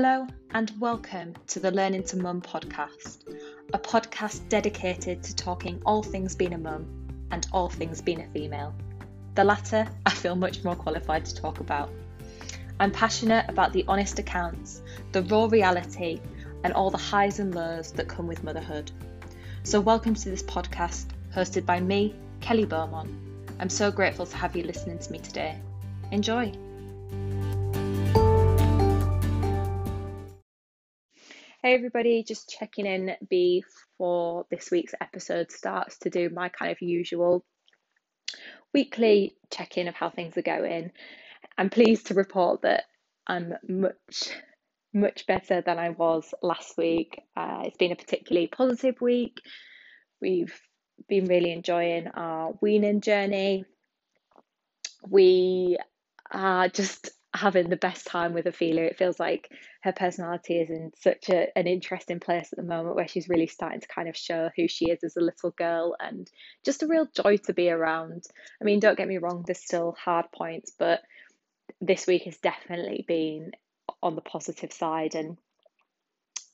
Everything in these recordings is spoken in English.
Hello, and welcome to the Learning to Mum podcast, a podcast dedicated to talking all things being a mum and all things being a female. The latter, I feel much more qualified to talk about. I'm passionate about the honest accounts, the raw reality, and all the highs and lows that come with motherhood. So, welcome to this podcast hosted by me, Kelly Beaumont. I'm so grateful to have you listening to me today. Enjoy! Hey everybody, just checking in before this week's episode starts to do my kind of usual weekly check in of how things are going. I'm pleased to report that I'm much, much better than I was last week. Uh, it's been a particularly positive week. We've been really enjoying our weaning journey. We are just having the best time with Ophelia. It feels like her personality is in such a, an interesting place at the moment where she's really starting to kind of show who she is as a little girl and just a real joy to be around. I mean, don't get me wrong, there's still hard points, but this week has definitely been on the positive side and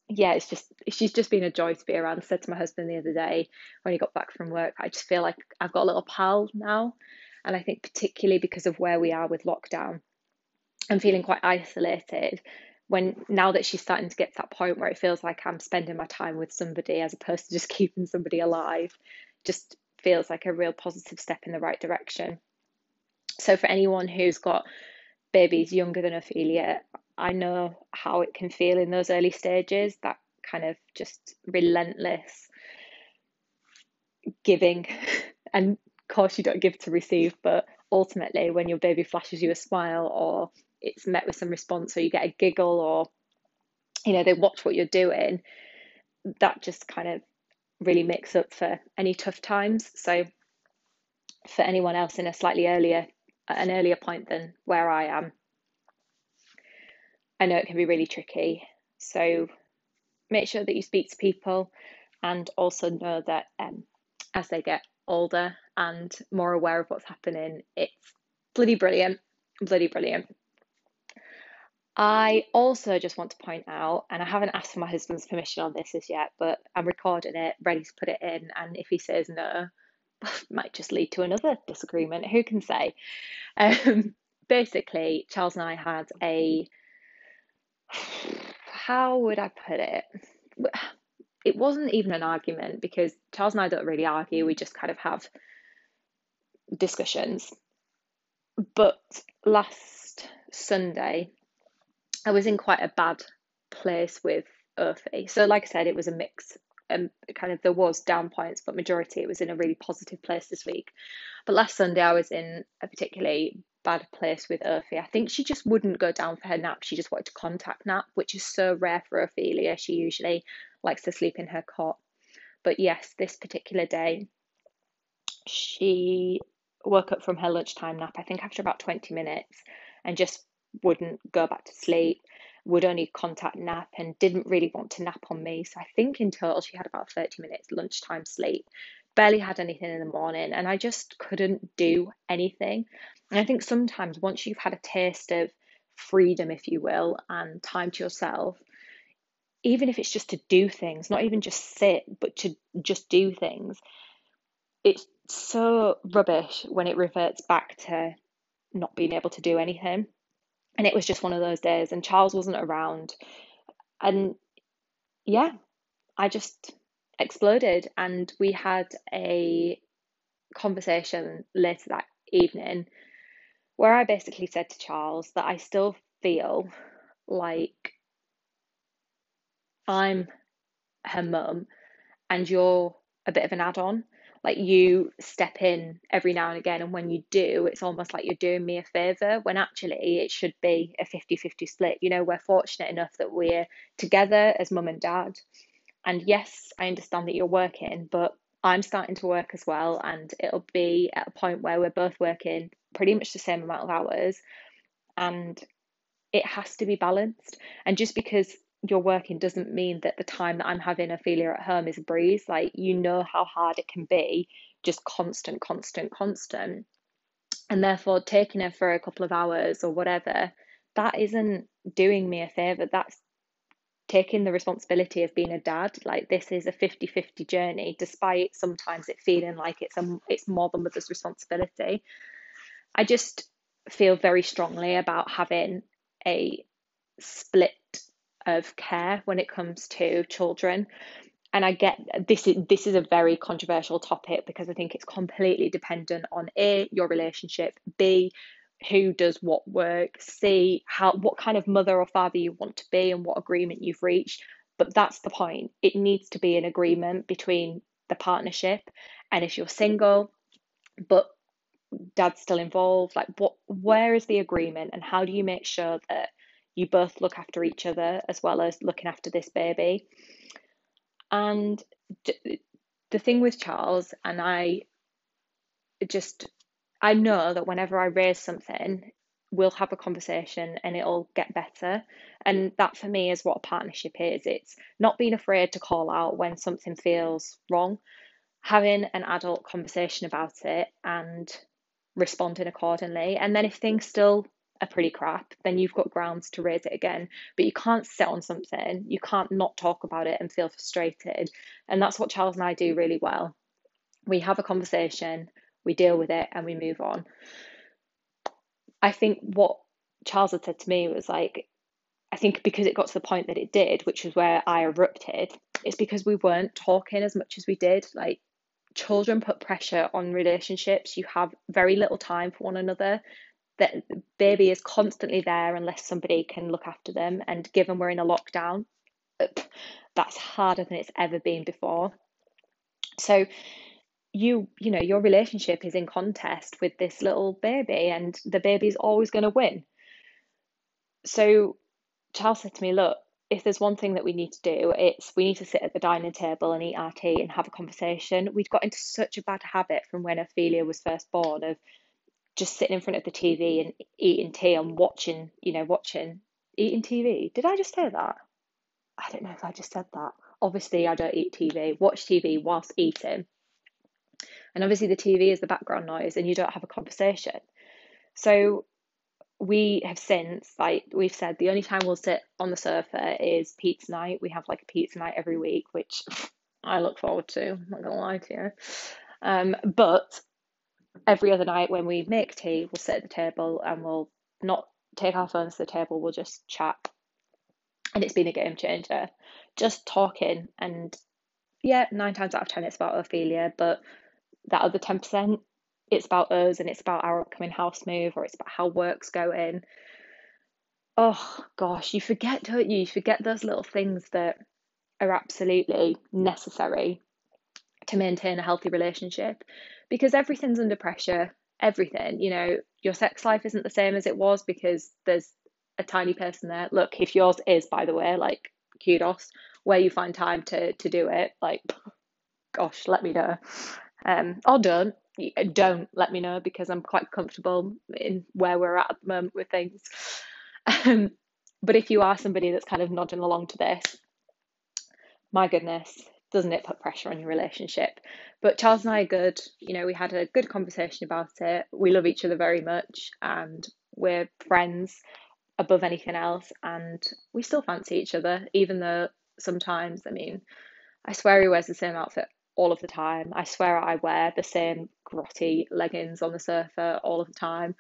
yeah, it's just she's just been a joy to be around. I said to my husband the other day when he got back from work, I just feel like I've got a little pal now. And I think particularly because of where we are with lockdown, I'm feeling quite isolated when now that she's starting to get to that point where it feels like I'm spending my time with somebody as opposed to just keeping somebody alive, just feels like a real positive step in the right direction. So, for anyone who's got babies younger than Ophelia, I know how it can feel in those early stages that kind of just relentless giving. And of course, you don't give to receive, but ultimately, when your baby flashes you a smile or it's met with some response or you get a giggle or you know they watch what you're doing that just kind of really makes up for any tough times. So for anyone else in a slightly earlier an earlier point than where I am I know it can be really tricky. So make sure that you speak to people and also know that um, as they get older and more aware of what's happening it's bloody brilliant bloody brilliant I also just want to point out, and I haven't asked for my husband's permission on this as yet, but I'm recording it, ready to put it in, and if he says no, might just lead to another disagreement. Who can say? Um, basically, Charles and I had a how would I put it? It wasn't even an argument because Charles and I don't really argue, we just kind of have discussions. But last Sunday, I was in quite a bad place with Earthy. So, like I said, it was a mix. Um, kind of there was down points, but majority it was in a really positive place this week. But last Sunday I was in a particularly bad place with Earthy. I think she just wouldn't go down for her nap. She just wanted to contact nap, which is so rare for Ophelia. She usually likes to sleep in her cot. But yes, this particular day, she woke up from her lunchtime nap, I think after about 20 minutes, and just wouldn't go back to sleep, would only contact nap and didn't really want to nap on me. So I think in total she had about 30 minutes lunchtime sleep. Barely had anything in the morning, and I just couldn't do anything. And I think sometimes once you've had a taste of freedom, if you will, and time to yourself, even if it's just to do things, not even just sit, but to just do things, it's so rubbish when it reverts back to not being able to do anything and it was just one of those days and charles wasn't around. And yeah i just exploded. And we had a conversation later that evening where i basically said to charles that i still feel like i'm her mum and you're a bit of an add-on like you step in every now and again and when you do it's almost like you're doing me a favor when actually it should be a 50-50 split. You know we're fortunate enough that we're together as mum and dad. And yes i understand that you're working but i'm starting to work as well and it'll be at a point where we're both working pretty much the same amount of hours and it has to be balanced. And just because you're working doesn't mean that the time that I'm having Ophelia at home is a breeze. Like, you know how hard it can be, just constant, constant, constant. And therefore, taking her for a couple of hours or whatever, that isn't doing me a favor. That's taking the responsibility of being a dad like this is a 50-50 journey despite sometimes it feeling like it's a it's more the mother's responsibility i just feel very strongly about having a split of care when it comes to children and I get this is this is a very controversial topic because I think it's completely dependent on a your relationship, b who does what work, c how what kind of mother or father you want to be and what agreement you've reached. But that's the point. It needs to be an agreement between the partnership, and if you're single, but dad's still involved, like what where is the agreement, and how do you make sure that you both look after each other as well as looking after this baby? And the thing with Charles, and I just, I know that whenever I raise something, we'll have a conversation and it'll get better. And that for me is what a partnership is it's not being afraid to call out when something feels wrong, having an adult conversation about it and responding accordingly. And then if things still are pretty crap, then you've got grounds to raise it again. But you can't sit on something, you can't not talk about it and feel frustrated. And that's what Charles and I do really well. We have a conversation, we deal with it, and we move on. I think what Charles had said to me was like, I think because it got to the point that it did, which was where I erupted, it's because we weren't talking as much as we did. Like, children put pressure on relationships. You have very little time for one another that baby is constantly there unless somebody can look after them. And given we're in a lockdown, that's harder than it's ever been before. So you you know your relationship is in contest with this little baby and the baby's always going to win so charles said to me look if there's one thing that we need to do it's we need to sit at the dining table and eat our tea and have a conversation we'd got into such a bad habit from when ophelia was first born of just sitting in front of the TV and eating tea and watching, you know, watching, eating TV. Did I just say that? I don't know if I just said that. Obviously, I don't eat TV, watch TV whilst eating. And obviously, the TV is the background noise and you don't have a conversation. So, we have since, like we've said, the only time we'll sit on the sofa is pizza night. We have like a pizza night every week, which I look forward to. I'm not gonna lie to you. Um, but every other night when we make tea, we'll sit at the table and we'll not take our phones to the table, we'll just chat. And it's been a game changer. Just talking and yeah, nine times out of ten it's about Ophelia, but that other ten percent it's about us and it's about our upcoming house move or it's about how work's going. Oh gosh, you forget, don't you? You forget those little things that are absolutely necessary to maintain a healthy relationship because everything's under pressure. Everything, you know, your sex life isn't the same as it was because there's a tiny person there. Look, if yours is, by the way, like kudos, where you find time to to do it, like, gosh, let me know. Um, or don't don't let me know because I'm quite comfortable in where we're at at the moment with things. Um, but if you are somebody that's kind of nodding along to this, my goodness, doesn't it put pressure on your relationship? But Charles and I are good. You know, we had a good conversation about it. We love each other very much and we're friends above anything else. And we still fancy each other, even though sometimes, I mean, I swear he wears the same outfit all of the time. I swear I wear the same grotty leggings on the surfer all of the time.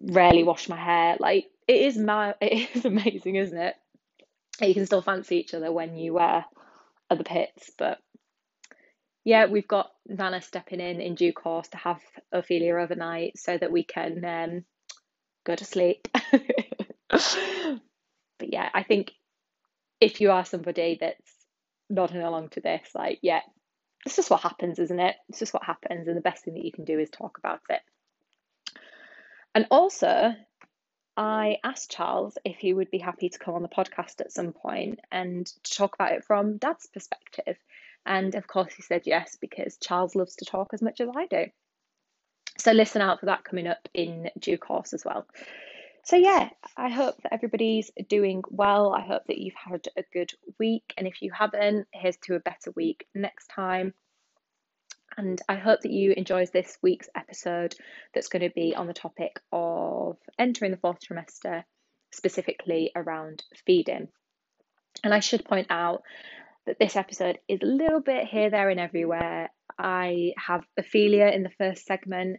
Rarely wash my hair. Like it is my it is amazing, isn't it? You can still fancy each other when you wear other pits. But yeah, we've got Vanna stepping in in due course to have Ophelia overnight so that we can um, go to sleep. but yeah, I think if you are somebody that's nodding along to this, like, yeah, it's just what happens, isn't it? It's just what happens, and the best thing that you can do is talk about it. And also, I asked Charles if he would be happy to come on the podcast at some point and to talk about it from dad's perspective. And of course, he said yes because Charles loves to talk as much as I do. So listen out for that coming up in due course as well. So, yeah, I hope that everybody's doing well. I hope that you've had a good week. And if you haven't, here's to a better week next time. And I hope that you enjoys this week's episode that's going to be on the topic of entering the fourth trimester, specifically around feeding. And I should point out that this episode is a little bit here, there, and everywhere. I have Ophelia in the first segment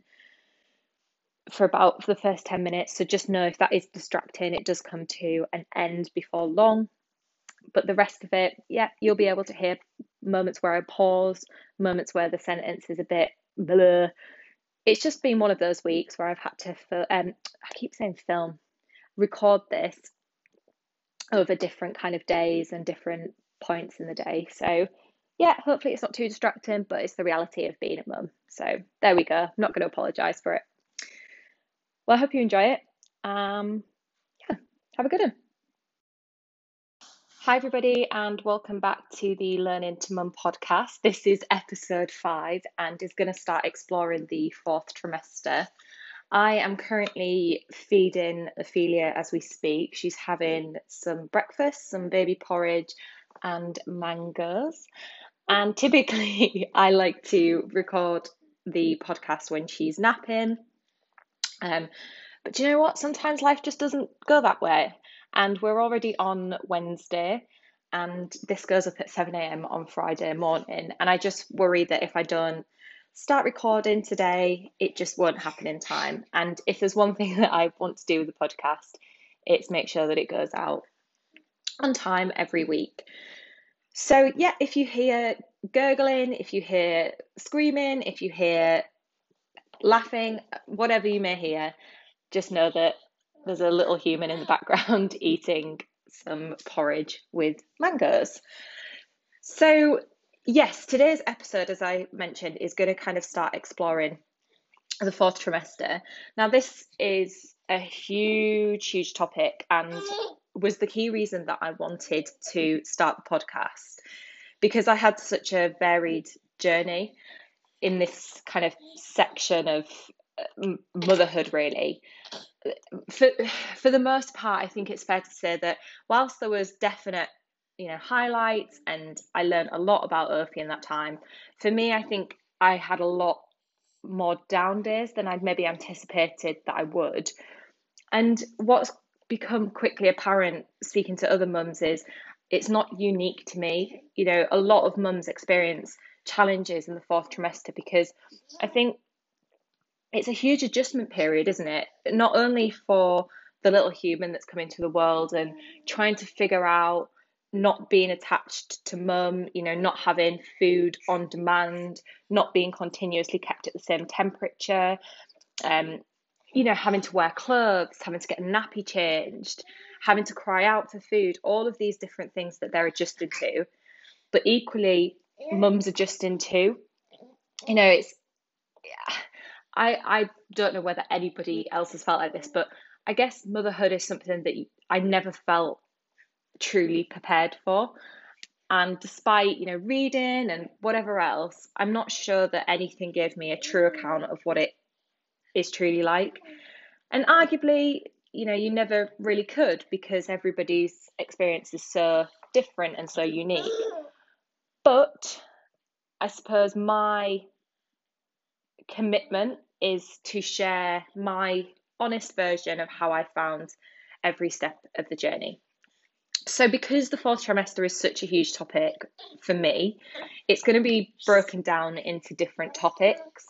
for about the first 10 minutes. So just know if that is distracting, it does come to an end before long. But the rest of it, yeah, you'll be able to hear moments where I pause, moments where the sentence is a bit blur. It's just been one of those weeks where I've had to, um, I keep saying film, record this over different kind of days and different points in the day. So yeah, hopefully it's not too distracting, but it's the reality of being a mum. So there we go. I'm not going to apologise for it. Well, I hope you enjoy it. Um, yeah, have a good one. Hi, everybody, and welcome back to the Learning to Mum podcast. This is episode five and is going to start exploring the fourth trimester. I am currently feeding Ophelia as we speak. She's having some breakfast, some baby porridge, and mangoes. And typically, I like to record the podcast when she's napping. Um, but you know what? Sometimes life just doesn't go that way. And we're already on Wednesday, and this goes up at 7 a.m. on Friday morning. And I just worry that if I don't start recording today, it just won't happen in time. And if there's one thing that I want to do with the podcast, it's make sure that it goes out on time every week. So, yeah, if you hear gurgling, if you hear screaming, if you hear laughing, whatever you may hear, just know that there's a little human in the background eating some porridge with mangoes. So, yes, today's episode, as I mentioned, is going to kind of start exploring the fourth trimester. Now, this is a huge, huge topic and was the key reason that I wanted to start the podcast because I had such a varied journey in this kind of section of uh, motherhood, really for for the most part, I think it's fair to say that whilst there was definite, you know, highlights and I learned a lot about Ophi in that time, for me, I think I had a lot more down days than I'd maybe anticipated that I would. And what's become quickly apparent speaking to other mums is it's not unique to me. You know, a lot of mums experience challenges in the fourth trimester because I think it's a huge adjustment period, isn't it? Not only for the little human that's coming to the world and trying to figure out not being attached to mum, you know, not having food on demand, not being continuously kept at the same temperature, um, you know, having to wear clothes, having to get a nappy changed, having to cry out for food, all of these different things that they're adjusted to. But equally, mum's adjusting too. You know, it's I I don't know whether anybody else has felt like this, but I guess motherhood is something that I never felt truly prepared for. And despite, you know, reading and whatever else, I'm not sure that anything gave me a true account of what it is truly like. And arguably, you know, you never really could because everybody's experience is so different and so unique. But I suppose my commitment is to share my honest version of how I found every step of the journey. So, because the fourth trimester is such a huge topic for me, it's going to be broken down into different topics.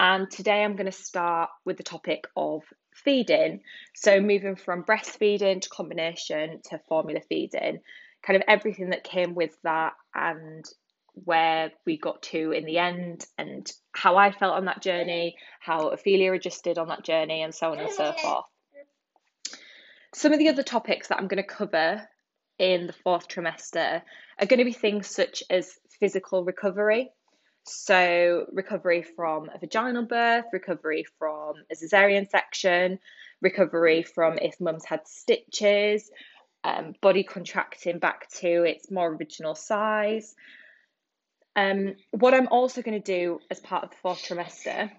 And today I'm going to start with the topic of feeding. So, moving from breastfeeding to combination to formula feeding, kind of everything that came with that, and where we got to in the end and how I felt on that journey, how Ophelia adjusted on that journey, and so on and so forth. Some of the other topics that I'm going to cover in the fourth trimester are going to be things such as physical recovery. So, recovery from a vaginal birth, recovery from a cesarean section, recovery from if mum's had stitches, um, body contracting back to its more original size, um, what I'm also going to do as part of the fourth trimester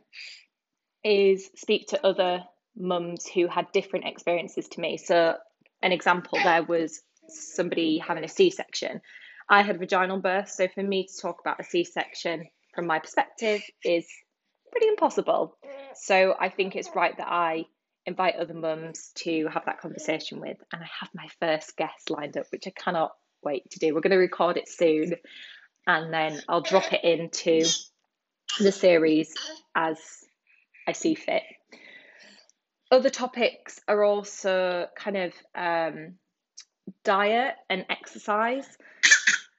is speak to other mums who had different experiences to me. So, an example there was somebody having a C section. I had vaginal birth, so for me to talk about a C section from my perspective is pretty impossible. So, I think it's right that I invite other mums to have that conversation with. And I have my first guest lined up, which I cannot wait to do. We're going to record it soon and then I'll drop it into the series as I see fit. Other topics are also kind of um, diet and exercise.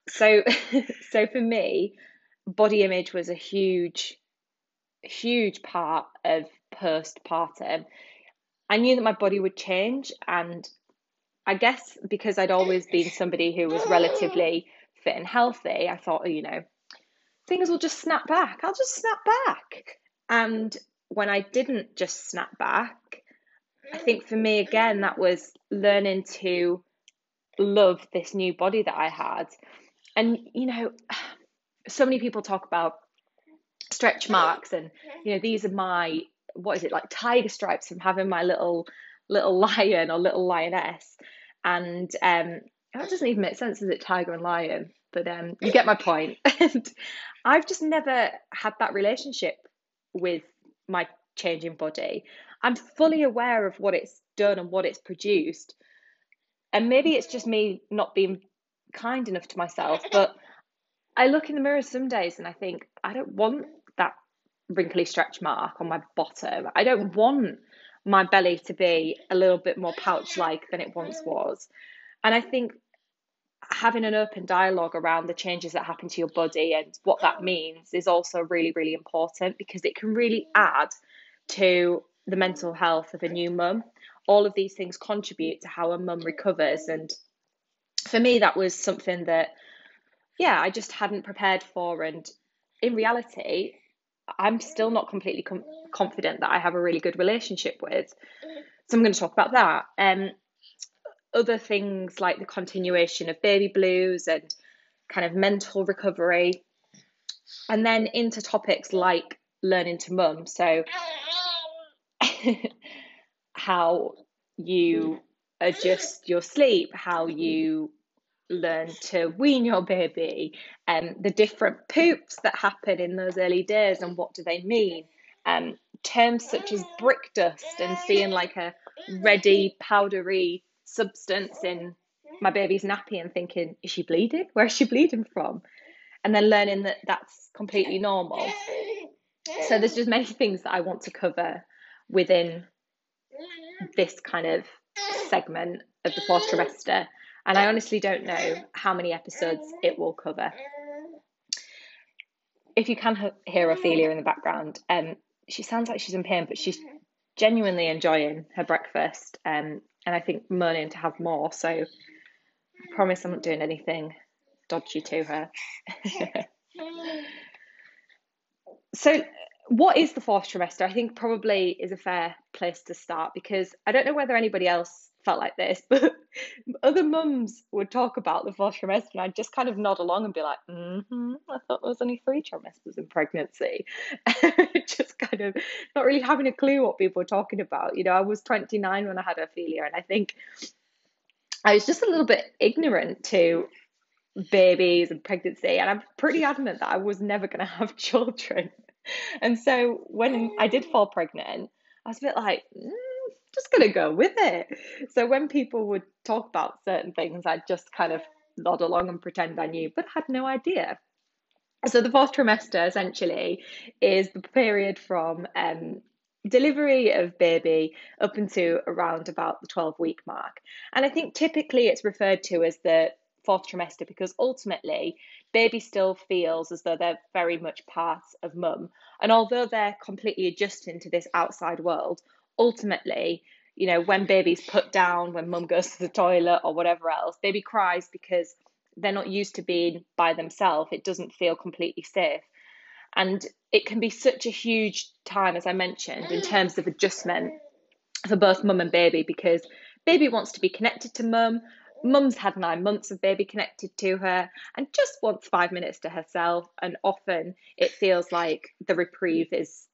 So, so for me, body image was a huge, huge part of postpartum. I knew that my body would change, and I guess because I'd always been somebody who was relatively fit and healthy, I thought, you know, things will just snap back. I'll just snap back. And when I didn't just snap back, I think for me, again, that was learning to love this new body that I had. And, you know, so many people talk about stretch marks and, you know, these are my, what is it, like tiger stripes from having my little, little lion or little lioness. And um, that doesn't even make sense, is it? Tiger and lion. But um, you get my point. and I've just never had that relationship with my changing body. I'm fully aware of what it's done and what it's produced. And maybe it's just me not being kind enough to myself, but I look in the mirror some days and I think, I don't want that wrinkly stretch mark on my bottom. I don't want my belly to be a little bit more pouch like than it once was. And I think having an open dialogue around the changes that happen to your body and what that means is also really, really important because it can really add to the mental health of a new mum. All of these things contribute to how a mum recovers. And for me, that was something that, yeah, I just hadn't prepared for. And in reality, I'm still not completely com- confident that I have a really good relationship with. So I'm going to talk about that. Um, other things like the continuation of baby blues and kind of mental recovery, and then into topics like learning to mum. So, how you adjust your sleep, how you learn to wean your baby, and um, the different poops that happen in those early days and what do they mean. Um, terms such as brick dust and seeing like a ready, powdery substance in my baby's nappy and thinking, is she bleeding? Where is she bleeding from? And then learning that that's completely normal. So there's just many things that I want to cover within this kind of segment of the fourth trimester. And I honestly don't know how many episodes it will cover. If you can hear Ophelia in the background, um, she sounds like she's in pain, but she's genuinely enjoying her breakfast. Um, and I think moaning to have more. So I promise I'm not doing anything dodgy to her. so what is the fourth trimester? I think probably is a fair place to start because I don't know whether anybody else felt like this, but other mums would talk about the fourth trimester, and I'd just kind of nod along and be like, mm-hmm, I thought there was only three trimesters in pregnancy. just kind of not really having a clue what people were talking about. You know, I was 29 when I had Ophelia, and I think I was just a little bit ignorant to babies and pregnancy, and I'm pretty adamant that I was never going to have children. And so when I did fall pregnant, I was a bit like, mm, just going to go with it. So when people would talk about certain things, I'd just kind of nod along and pretend I knew, but had no idea. So the fourth trimester essentially is the period from um, delivery of baby up into around about the 12 week mark. And I think typically it's referred to as the fourth trimester because ultimately baby still feels as though they're very much part of mum. And although they're completely adjusting to this outside world, ultimately, you know, when baby's put down, when mum goes to the toilet or whatever else, baby cries because they're not used to being by themselves. It doesn't feel completely safe. And it can be such a huge time, as I mentioned, in terms of adjustment for both mum and baby because baby wants to be connected to mum. Mum's had nine months of baby connected to her and just wants five minutes to herself. And often it feels like the reprieve is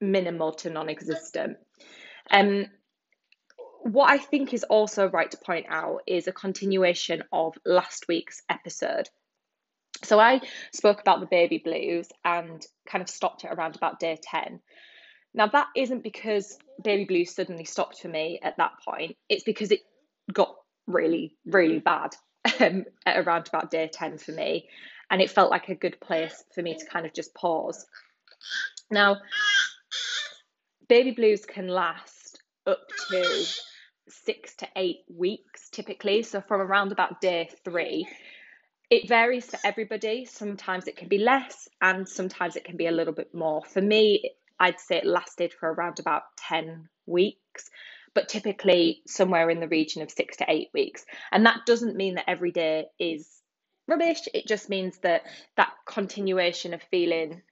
minimal to non existent. Um, what I think is also right to point out is a continuation of last week's episode. So I spoke about the baby blues and kind of stopped it around about day 10. Now, that isn't because Baby blues suddenly stopped for me at that point, it's because it got really, really bad um, at around about day 10 for me. And it felt like a good place for me to kind of just pause. Now, baby blues can last up to six to eight weeks typically. So, from around about day three, it varies for everybody. Sometimes it can be less, and sometimes it can be a little bit more. For me, I'd say it lasted for around about 10 weeks, but typically somewhere in the region of six to eight weeks. And that doesn't mean that every day is rubbish. It just means that that continuation of feeling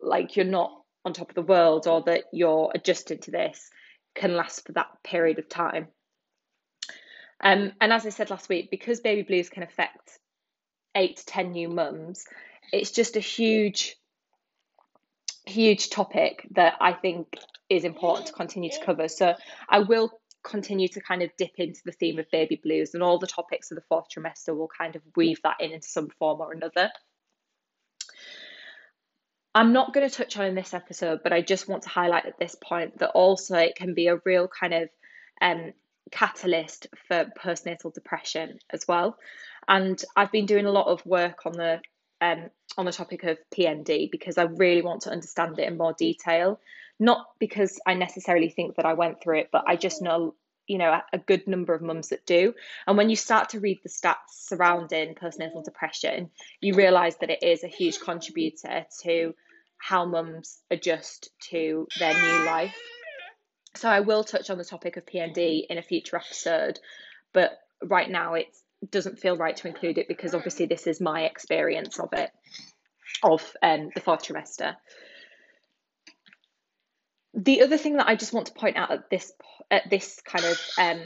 like you're not on top of the world or that you're adjusted to this can last for that period of time. Um, and as I said last week, because baby blues can affect eight to 10 new mums, it's just a huge, huge topic that I think is important to continue to cover. So I will continue to kind of dip into the theme of baby blues and all the topics of the fourth trimester will kind of weave that in into some form or another. I'm not going to touch on in this episode, but I just want to highlight at this point that also it can be a real kind of um, catalyst for postnatal depression as well. And I've been doing a lot of work on the um, on the topic of PND because I really want to understand it in more detail. Not because I necessarily think that I went through it, but I just know you know a good number of mums that do and when you start to read the stats surrounding postnatal depression you realize that it is a huge contributor to how mums adjust to their new life. So I will touch on the topic of PND in a future episode, but right now it doesn't feel right to include it because obviously this is my experience of it, of um, the fourth trimester. The other thing that I just want to point out at this at this kind of um,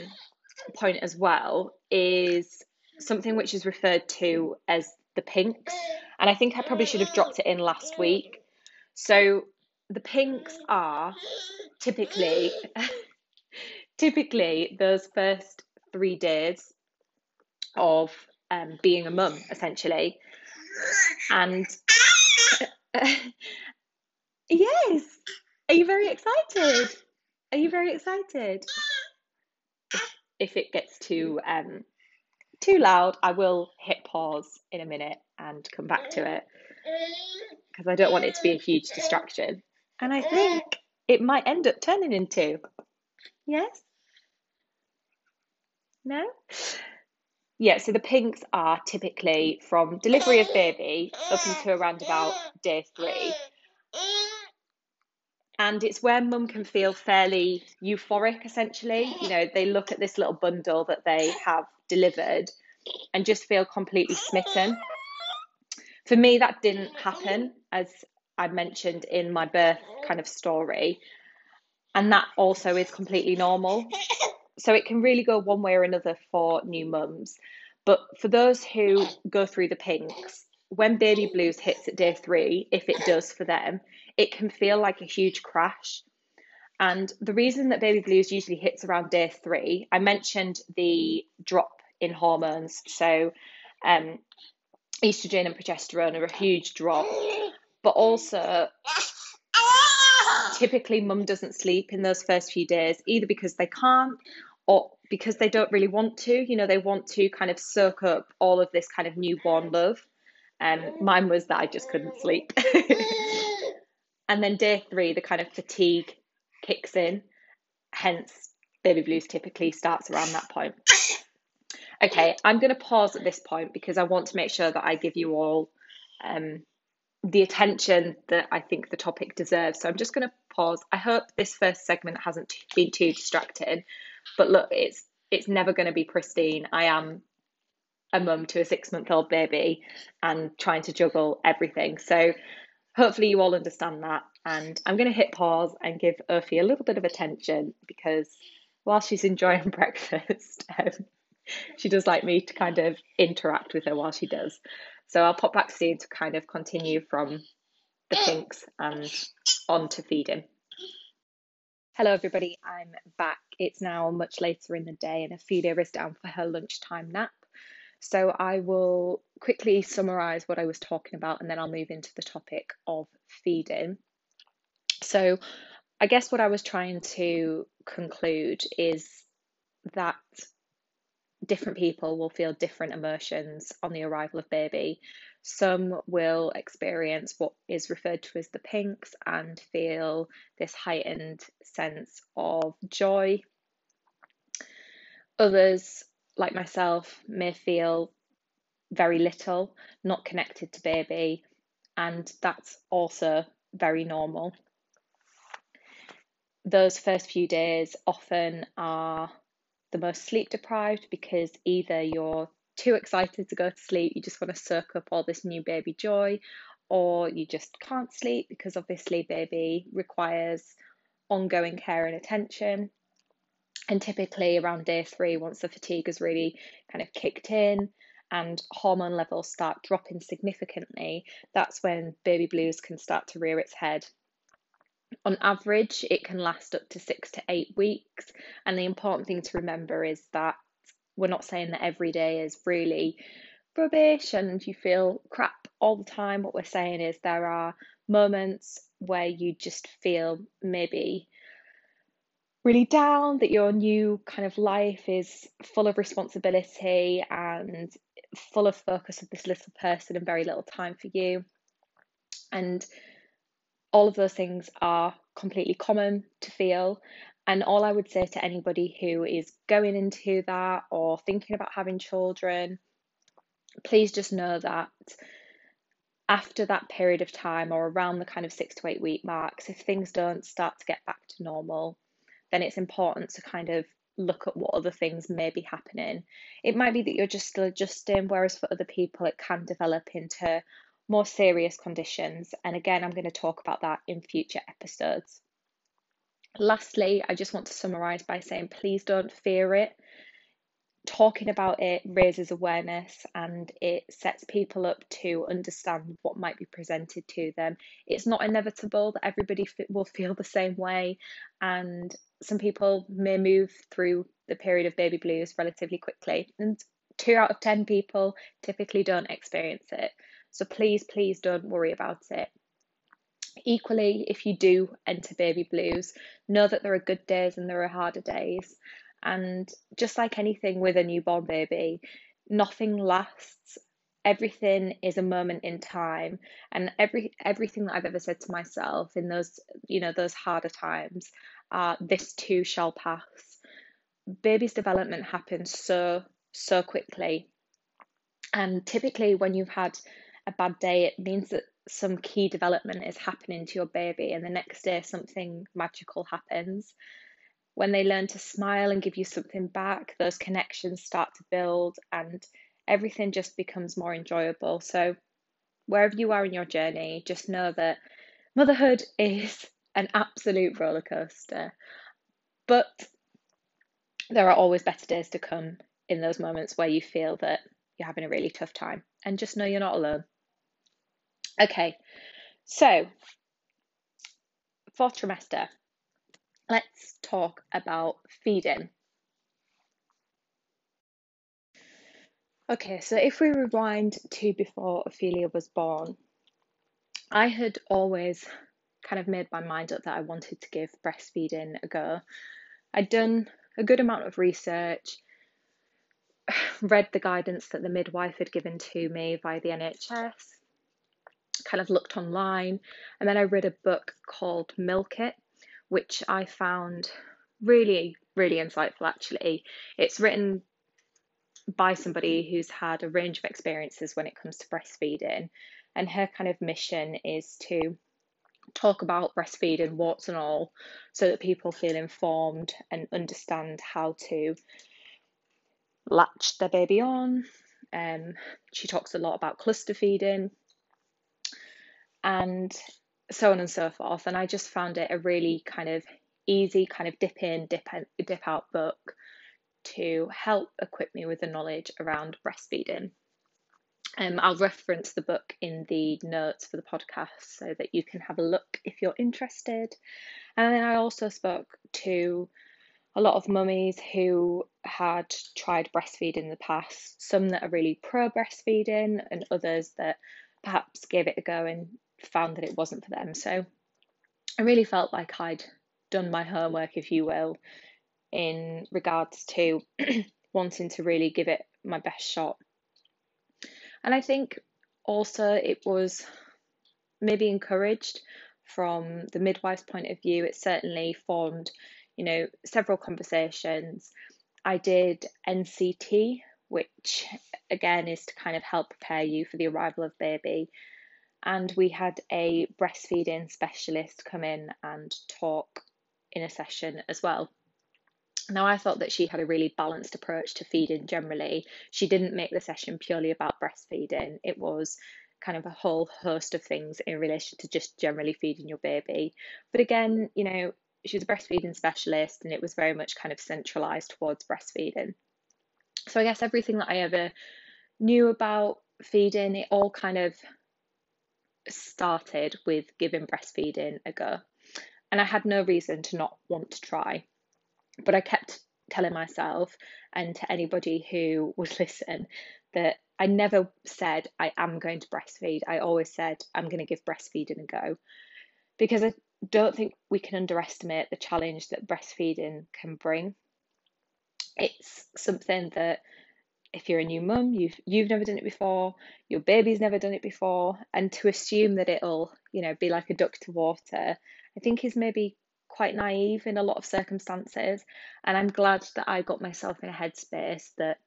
point as well is something which is referred to as the pinks, and I think I probably should have dropped it in last week. So the pinks are typically typically those first three days of um, being a mum, essentially. And yes, are you very excited? Are you very excited? If, it gets too um, too loud, I will hit pause in a minute and come back to it because I don't want it to be a huge distraction. And I think it might end up turning into. Yes? No? Yeah, so the pinks are typically from delivery of baby up until around about day three. And it's where mum can feel fairly euphoric, essentially. You know, they look at this little bundle that they have delivered and just feel completely smitten. For me, that didn't happen, as I mentioned in my birth kind of story. And that also is completely normal. So it can really go one way or another for new mums. But for those who go through the pinks, when baby blues hits at day three, if it does for them, it can feel like a huge crash. And the reason that baby blues usually hits around day three, I mentioned the drop in hormones. So um, estrogen and progesterone are a huge drop. But also, typically, mum doesn't sleep in those first few days, either because they can't or because they don't really want to. You know, they want to kind of soak up all of this kind of newborn love. And um, mine was that I just couldn't sleep. and then day three, the kind of fatigue kicks in. Hence, baby blues typically starts around that point. Okay, I'm going to pause at this point because I want to make sure that I give you all um, the attention that I think the topic deserves. So I'm just going to pause. I hope this first segment hasn't been too distracting, but look, it's it's never going to be pristine. I am a mum to a six month old baby and trying to juggle everything. So hopefully you all understand that. And I'm going to hit pause and give Urfi a little bit of attention because while she's enjoying breakfast, um, she does like me to kind of interact with her while she does. So I'll pop back soon to kind of continue from the pinks and on to feeding. Hello, everybody. I'm back. It's now much later in the day, and Ophelia is down for her lunchtime nap. So I will quickly summarize what I was talking about, and then I'll move into the topic of feeding. So I guess what I was trying to conclude is that different people will feel different emotions on the arrival of baby. Some will experience what is referred to as the pinks and feel this heightened sense of joy. Others, like myself, may feel very little, not connected to baby, and that's also very normal. Those first few days often are the most sleep deprived because either you're too excited to go to sleep, you just want to soak up all this new baby joy, or you just can't sleep because obviously baby requires ongoing care and attention. And typically around day three, once the fatigue has really kind of kicked in and hormone levels start dropping significantly, that's when baby blues can start to rear its head on average, it can last up to six to eight weeks. And the important thing to remember is that we're not saying that every day is really rubbish and you feel crap all the time. What we're saying is there are moments where you just feel maybe really down, that your new kind of life is full of responsibility and full of focus of this little person and very little time for you. And all of those things are completely common to feel. And all I would say to anybody who is going into that or thinking about having children, please just know that after that period of time or around the kind of six to eight week marks, if things don't start to get back to normal, then it's important to kind of look at what other things may be happening. It might be that you're just still adjusting, whereas for other people, it can develop into more serious conditions. And again, I'm going to talk about that in future episodes. Lastly, I just want to summarize by saying please don't fear it. Talking about it raises awareness and it sets people up to understand what might be presented to them. It's not inevitable that everybody will feel the same way, and some people may move through the period of baby blues relatively quickly, and two out of 10 people typically don't experience it. So please, please don't worry about it. Equally, if you do enter baby blues, know that there are good days and there are harder days. And just like anything with a newborn baby, nothing lasts. Everything is a moment in time, and every everything that I've ever said to myself in those you know those harder times, uh, this too shall pass. Baby's development happens so so quickly, and typically when you've had a bad day, it means that some key development is happening to your baby, and the next day something magical happens. When they learn to smile and give you something back, those connections start to build, and everything just becomes more enjoyable. So, wherever you are in your journey, just know that motherhood is an absolute roller coaster, but there are always better days to come in those moments where you feel that you're having a really tough time. And just know you're not alone. Okay, so fourth trimester, let's talk about feeding. Okay, so if we rewind to before Ophelia was born, I had always kind of made my mind up that I wanted to give breastfeeding a go. I'd done a good amount of research, read the guidance that the midwife had given to me via the NHS, kind of looked online, and then I read a book called Milk It, which I found really, really insightful actually. It's written by somebody who's had a range of experiences when it comes to breastfeeding, and her kind of mission is to talk about breastfeeding, warts and all, so that people feel informed and understand how to latch their baby on. Um, she talks a lot about cluster feeding, and so on and so forth. And I just found it a really kind of easy kind of dip in, dip out, dip out book to help equip me with the knowledge around breastfeeding. Um, I'll reference the book in the notes for the podcast so that you can have a look if you're interested. And then I also spoke to a lot of mummies who had tried breastfeeding in the past, some that are really pro breastfeeding, and others that perhaps gave it a go and found that it wasn't for them. So I really felt like I'd done my homework, if you will, in regards to wanting to really give it my best shot. And I think also it was maybe encouraged from the midwife's point of view. It certainly formed, you know, several conversations. I did NCT, which again is to kind of help prepare you for the arrival of baby. And we had a breastfeeding specialist come in and talk in a session as well. Now, I thought that she had a really balanced approach to feeding generally. She didn't make the session purely about breastfeeding, it was kind of a whole host of things in relation to just generally feeding your baby. But again, you know, she was a breastfeeding specialist and it was very much kind of centralized towards breastfeeding. So I guess everything that I ever knew about feeding, it all kind of started with giving breastfeeding a go. And I had no reason to not want to try. But I kept telling myself and to anybody who would listen that I never said I am going to breastfeed. I always said I'm going to give breastfeeding a go because I don't think we can underestimate the challenge that breastfeeding can bring. It's something that if you're a new mum, you've you've never done it before, your baby's never done it before, and to assume that it'll, you know, be like a duck to water, I think is maybe quite naive in a lot of circumstances. And I'm glad that I got myself in a headspace that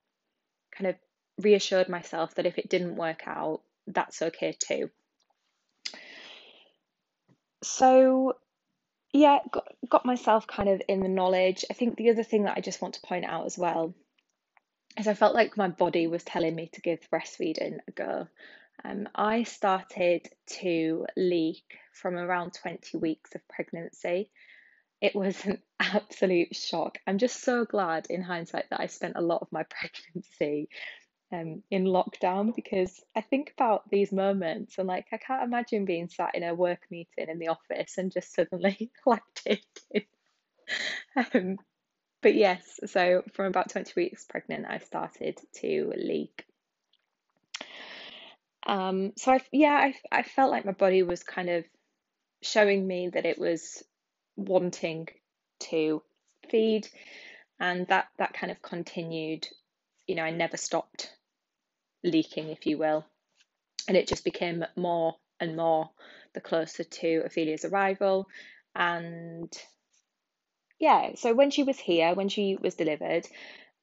kind of reassured myself that if it didn't work out, that's okay too. So, yeah, got, got myself kind of in the knowledge. I think the other thing that I just want to point out as well is I felt like my body was telling me to give breastfeeding a go. Um, I started to leak from around 20 weeks of pregnancy. It was an absolute shock. I'm just so glad in hindsight that I spent a lot of my pregnancy um, in lockdown because I think about these moments and like I can't imagine being sat in a work meeting in the office and just suddenly lactating. um, but yes, so from about 20 weeks pregnant, I started to leak. Um, so I, yeah, I, I felt like my body was kind of showing me that it was wanting to feed, and that that kind of continued. You know, I never stopped leaking, if you will. And it just became more and more the closer to Ophelia's arrival. And yeah, so when she was here, when she was delivered,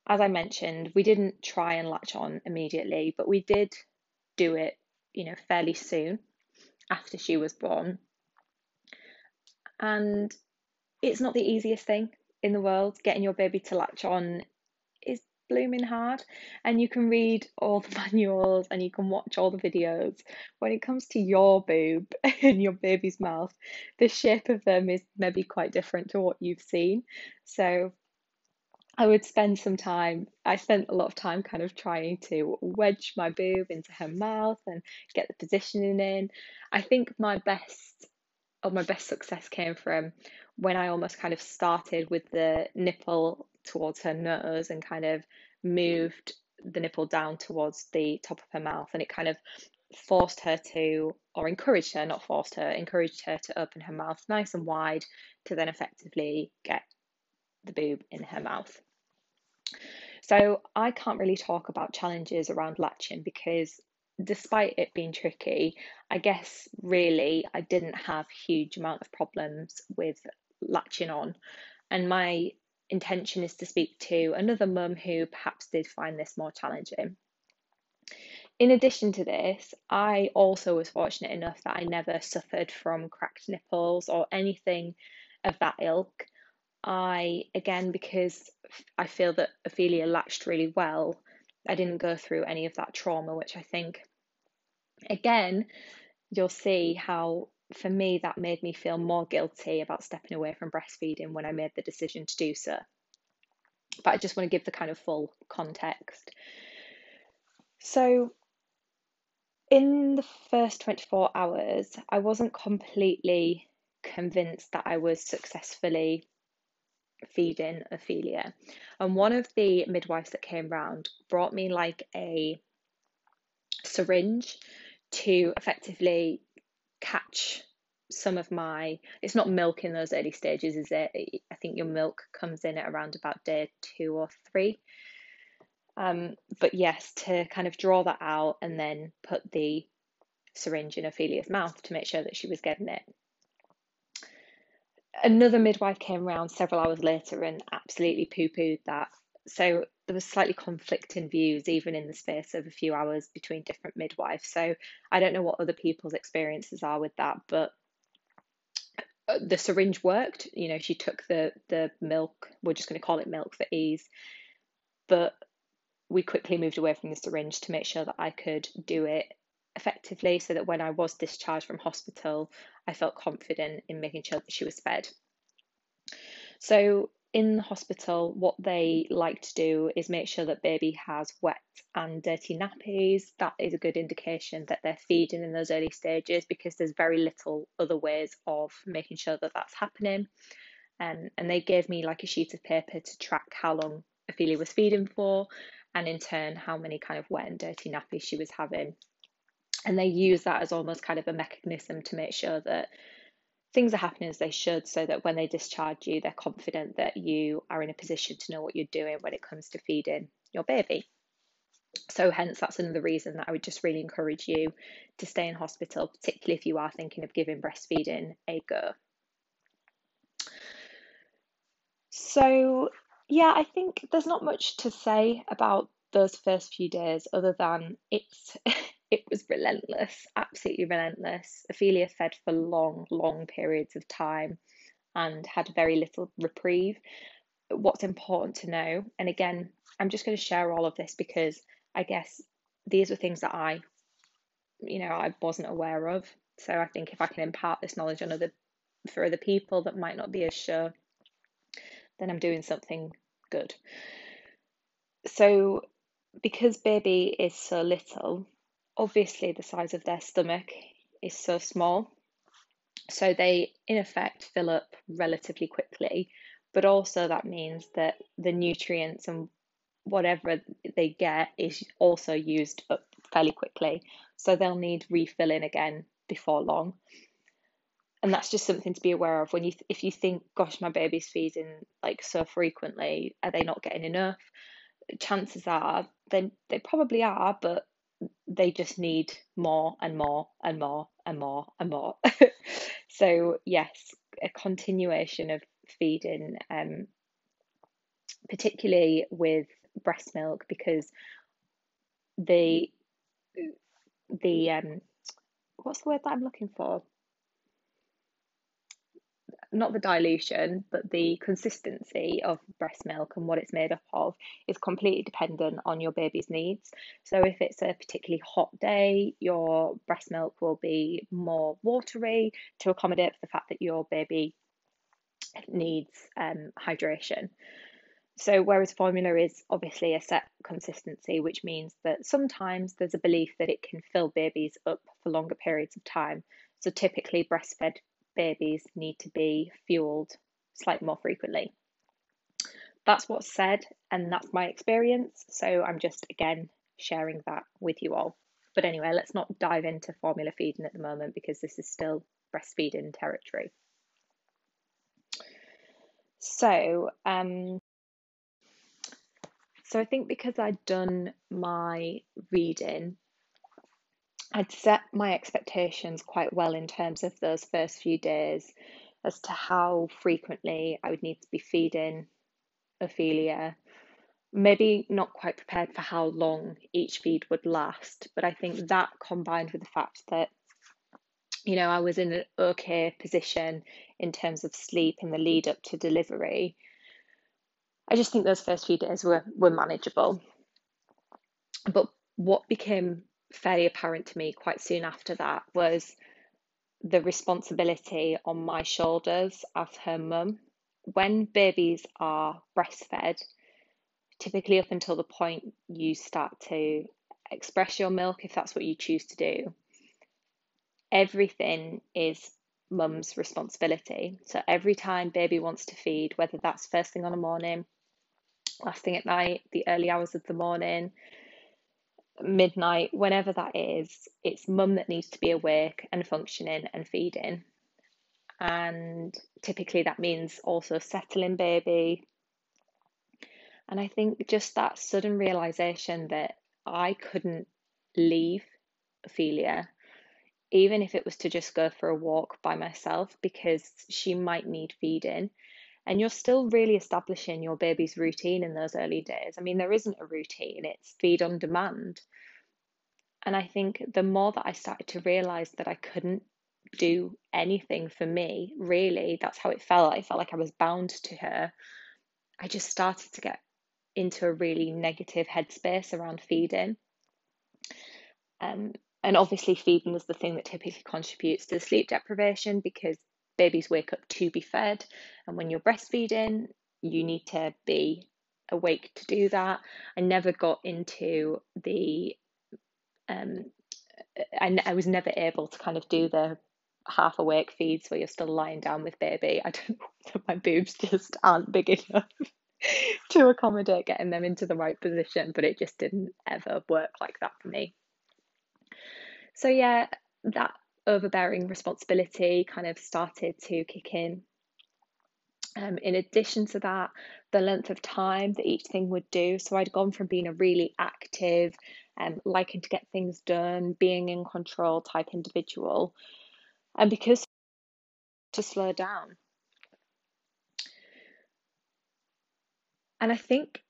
as I mentioned, we didn't try and latch on immediately, but we did do it, you know, fairly soon after she was born. And it's not the easiest thing in the world. Getting your baby to latch on blooming hard and you can read all the manuals and you can watch all the videos when it comes to your boob and your baby's mouth the shape of them is maybe quite different to what you've seen so I would spend some time, I spent a lot of time kind of trying to wedge my boob into her mouth and get the positioning in. I think my best or my best success came from when I almost kind of started with the nipple towards her nose and kind of mm. moved the nipple down towards the top of her mouth. And it kind of forced her to or encouraged her not forced her encouraged her to open her mouth nice and wide to then effectively get the boob in her mouth. So i can't really talk about challenges around latching because despite it being tricky i guess really i didn't have huge amount of problems with latching on. And my intention is to speak to another mum who perhaps did find this more challenging. In addition to this, I also was fortunate enough that I never suffered from cracked nipples or anything of that ilk. I, again, because I feel that Ophelia latched really well, I didn't go through any of that trauma, which I think, again, you'll see how for me, that made me feel more guilty about stepping away from breastfeeding when I made the decision to do so. But I just want to give the kind of full context. So, in the first 24 hours, I wasn't completely convinced that I was successfully feeding Ophelia. And one of the midwives that came round brought me like a syringe to effectively catch some of my it's not milk in those early stages is it? I think your milk comes in at around about day two or three. Um, but yes to kind of draw that out and then put the syringe in ophelia's mouth to make sure that she was getting it. Another midwife came around several hours later and absolutely poo-pooed that. So there was slightly conflicting views even in the space of a few hours between different midwives so i don't know what other people's experiences are with that but uh, the syringe worked. You know, she took the the milk. We're just going to call it milk for ease. But we quickly moved away from the syringe to make sure that I could do it effectively, so that when I was discharged from hospital, I felt confident in making sure that she was fed. So in the hospital, what they like to do is make sure that baby has wet and dirty nappies. That is a good indication that they're feeding in those early stages because there's very little other ways of making sure that that's happening. Um, and they gave me like a sheet of paper to track how long Ophelia was feeding for, and in turn, how many kind of wet and dirty nappies she was having. And they use that as almost kind of a mechanism to make sure that things are happening as they should so that when they discharge you, they're confident that you are in a position to know what you're doing when it comes to feeding your baby. So, hence, that's another reason that I would just really encourage you to stay in hospital, particularly if you are thinking of giving breastfeeding a go. So, yeah, I think there's not much to say about those first few days other than it's it was relentless, absolutely relentless. Ophelia fed for long, long periods of time and had very little reprieve. What's important to know, and again, I'm just going to share all of this because I guess these were things that I, you know, I wasn't aware of. So I think if I can impart this knowledge on other for other people that might not be as sure, then I'm doing something good. So because baby is so little, obviously the size of their stomach is so small. So they, in effect, fill up relatively quickly, but also that means that the nutrients and whatever they get is also used up fairly quickly. So they'll need refilling again before long. And that's just something to be aware of when you, th- if you think, gosh, my baby's feeding like so frequently, are they not getting enough? Chances are they they probably are, but they just need more and more and more and more and more. so yes, a continuation of feeding, um, particularly with breast milk, because the the um, what's the word that I'm looking for? Not the dilution, but the consistency of breast milk and what it's made up of is completely dependent on your baby's needs. So, if it's a particularly hot day, your breast milk will be more watery to accommodate for the fact that your baby needs um, hydration. So, whereas formula is obviously a set consistency, which means that sometimes there's a belief that it can fill babies up for longer periods of time. So, typically, breastfed babies need to be fueled slightly more frequently. That's what's said, and that's my experience. So I'm just again sharing that with you all. But anyway, let's not dive into formula feeding at the moment because this is still breastfeeding territory. So, um, so I think because I'd done my reading I'd set my expectations quite well in terms of those first few days as to how frequently I would need to be feeding Ophelia. Maybe not quite prepared for how long each feed would last, but I think that combined with the fact that, you know, I was in an okay position in terms of sleep in the lead up to delivery. I just think those first few days were, were manageable. But what became fairly apparent to me quite soon after that was the responsibility on my shoulders as her mum. When babies are breastfed, typically up until the point you start to express your milk, if that's what you choose to do, everything is mum's responsibility. So every time baby wants to feed, whether that's first thing on the morning, last thing at night, the early hours of the morning, midnight, whenever that is, it's mum that needs to be awake and functioning and feeding. and typically that means also settling baby. And I think just that sudden realization that I couldn't leave Ophelia, even if it was to just go for a walk by myself, because she might need feeding. And you're still really establishing your baby's routine in those early days. I mean, there isn't a routine, it's feed on demand. And I think the more that I started to realize that I couldn't do anything for me, really, that's how it felt. I felt like I was bound to her. I just started to get into a really negative headspace around feeding. Um, and obviously, feeding was the thing that typically contributes to sleep deprivation because babies wake up to be fed. And when you're breastfeeding, you need to be awake to do that. I never got into the um, I, I was never able to kind of do the half awake feeds where you're still lying down with baby. I don't my boobs just aren't big enough to accommodate getting them into the right position, but it just didn't ever work like that for me. So, yeah, that overbearing responsibility kind of started to kick in. Um, in addition to that, the length of time that each thing would do. So I'd gone from being a really active, um, liking to get things done, being in control type individual, and because to slow down. And I think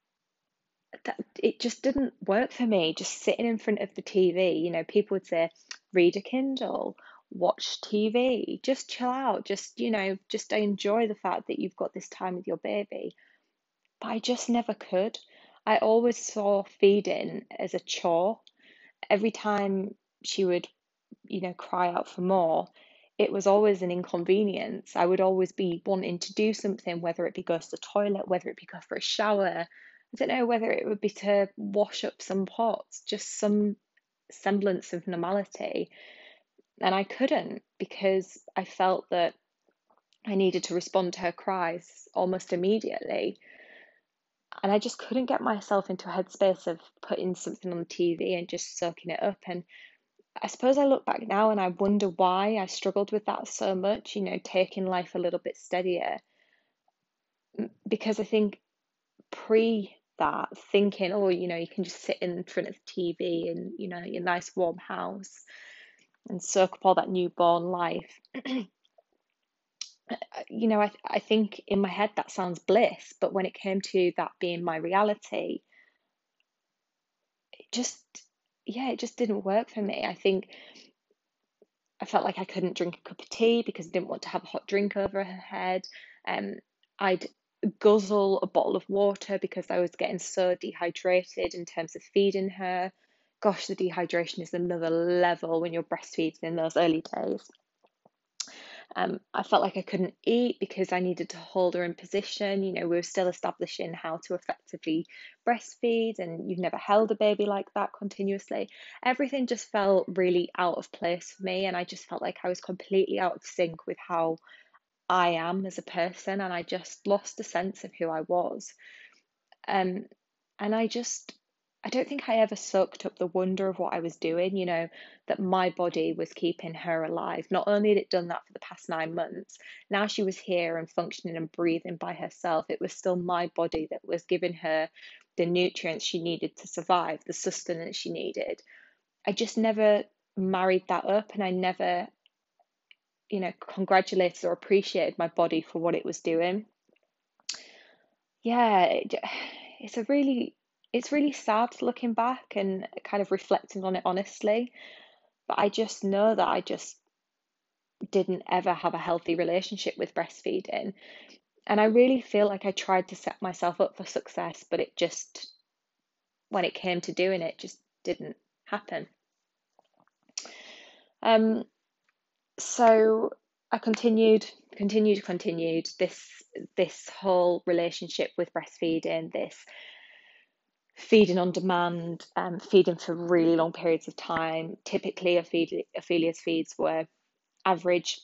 that it just didn't work for me. Just sitting in front of the TV, you know, people would say, read a Kindle watch TV, just chill out, just, you know, just enjoy the fact that you've got this time with your baby. But I just never could. I always saw feeding as a chore. Every time she would, you know, cry out for more, it was always an inconvenience. I would always be wanting to do something, whether it be go to the toilet, whether it be go for a shower. I don't know whether it would be to wash up some pots, just some semblance of normality. And I couldn't because I felt that I needed to respond to her cries almost immediately. And I just couldn't get myself into a headspace of putting something on the TV and just soaking it up. And I suppose I look back now and I wonder why I struggled with that so much, you know, taking life a little bit steadier. Because I think pre that, thinking, oh, you know, you can just sit in front of the TV and, you know, your nice warm house and soak up all that newborn life. you know, I, I think in my head that sounds bliss, but when it came to that being my reality, it just, yeah, it just didn't work for me. I think I felt like I couldn't drink a cup of tea because I didn't want to have a hot drink over her head. Um, I'd guzzle a bottle of water because I was getting so dehydrated in terms of feeding her gosh, the dehydration is another level when you're breastfeeding in those early days. Um, I felt like I couldn't eat because I needed to hold her in position. You know, we were still establishing how to effectively breastfeed, and you've never held a baby like that continuously. Everything just felt really out of place for me, and I just felt like I was completely out of sync with how I am as a person, and I just lost a sense of who I was. Um, and I just I don't think I ever soaked up the wonder of what I was doing, you know, that my body was keeping her alive. Not only had it done that for the past nine months, now she was here and functioning and breathing by herself. It was still my body that was giving her the nutrients she needed to survive, the sustenance she needed. I just never married that up and I never, you know, congratulated or appreciated my body for what it was doing. Yeah, it, it's a really it's really sad looking back and kind of reflecting on it honestly. But I just know that I just didn't ever have a healthy relationship with breastfeeding. And I really feel like I tried to set myself up for success, but it just, when it came to doing it, just didn't happen. Um, so I continued, continued, continued this this whole relationship with breastfeeding, this feeding on demand, um, feeding for really long periods of time. Typically, Ophelia's feeds were average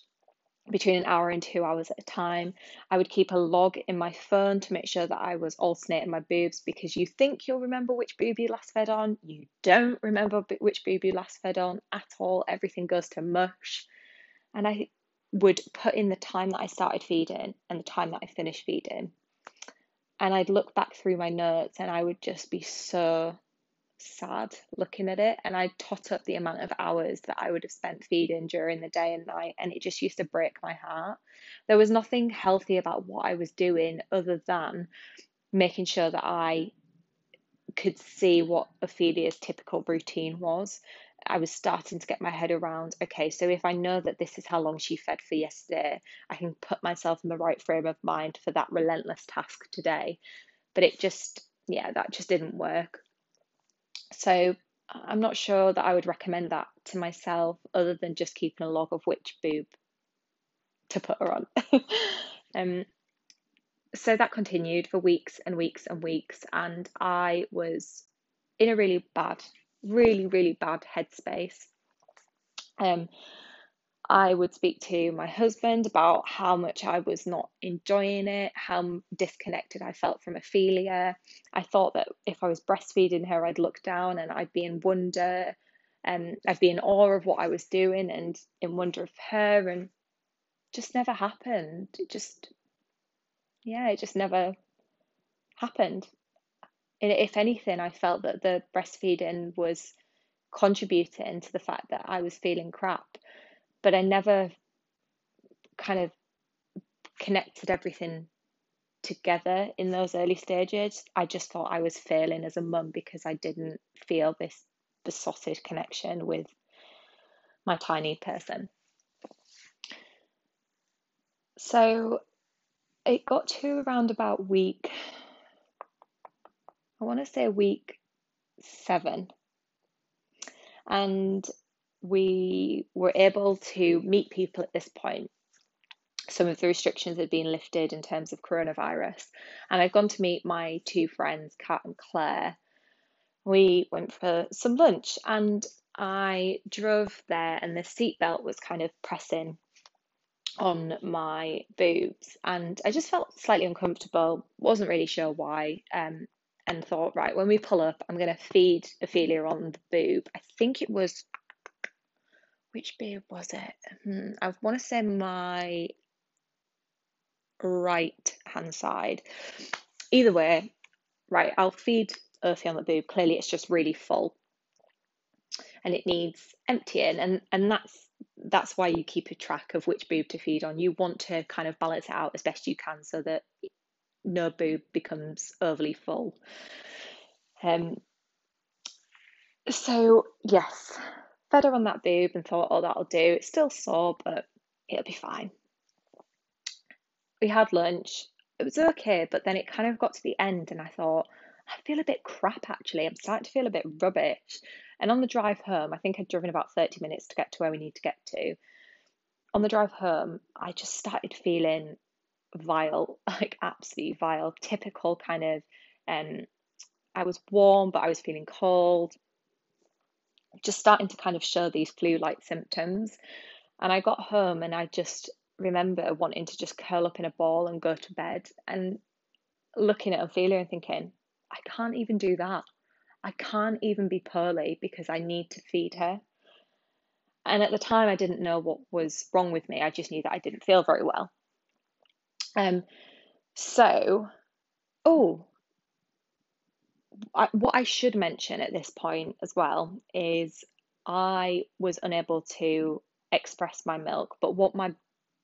between an hour and two hours at a time. I would keep a log in my phone to make sure that I was alternating my boobs because you think you'll remember which boob you last fed on. You don't remember which boob you last fed on at all. Everything goes to mush. And I would put in the time that I started feeding and the time that I finished feeding. And I'd look back through my notes and I would just be so sad looking at it. And I'd tot up the amount of hours that I would have spent feeding during the day and night. And it just used to break my heart. There was nothing healthy about what I was doing other than making sure that I could see what Ophelia's typical routine was. I was starting to get my head around okay, so if I know that this is how long she fed for yesterday, I can put myself in the right frame of mind for that relentless task today. But it just, yeah, that just didn't work. So I'm not sure that I would recommend that to myself other than just keeping a log of which boob to put her on. um, so that continued for weeks and weeks and weeks, and I was in a really bad, really, really bad headspace. Um, I would speak to my husband about how much I was not enjoying it, how disconnected I felt from Ophelia. I thought that if I was breastfeeding her, I'd look down and I'd be in wonder, and um, I'd be in awe of what I was doing and in wonder of her, and just never happened. It just yeah, it just never happened. If anything, I felt that the breastfeeding was contributing to the fact that I was feeling crap, but I never kind of connected everything together in those early stages. I just thought I was failing as a mum because I didn't feel this besotted connection with my tiny person. So it got to around about week, I want to say week seven. And we were able to meet people at this point. Some of the restrictions had been lifted in terms of coronavirus. And I'd gone to meet my two friends, Kat and Claire. We went for some lunch and I drove there, and the seatbelt was kind of pressing on my boobs and I just felt slightly uncomfortable, wasn't really sure why, um, and thought, right, when we pull up, I'm going to feed Ophelia on the boob. I think it was, which boob was it? Hmm, I want to say my right hand side. Either way, right, I'll feed Earthy on the boob. Clearly, it's just really full and it needs emptying, and, and that's that's why you keep a track of which boob to feed on. You want to kind of balance it out as best you can so that no boob becomes overly full. Um, so yes, fed her on that boob and thought, oh, that'll do. It's still sore, but it'll be fine. We had lunch. It was okay, but then it kind of got to the end, and I thought, I feel a bit crap actually. I'm starting to feel a bit rubbish. And on the drive home, I think I'd driven about 30 minutes to get to where we need to get to. On the drive home, I just started feeling vile, like absolutely vile, typical kind of um I was warm but I was feeling cold. Just starting to kind of show these flu-like symptoms. And I got home and I just remember wanting to just curl up in a ball and go to bed and looking at Ophelia and thinking, I can't even do that. I can't even be poorly because I need to feed her. And at the time, I didn't know what was wrong with me. I just knew that I didn't feel very well. Um, so, oh, I, what I should mention at this point as well is I was unable to express my milk, but what my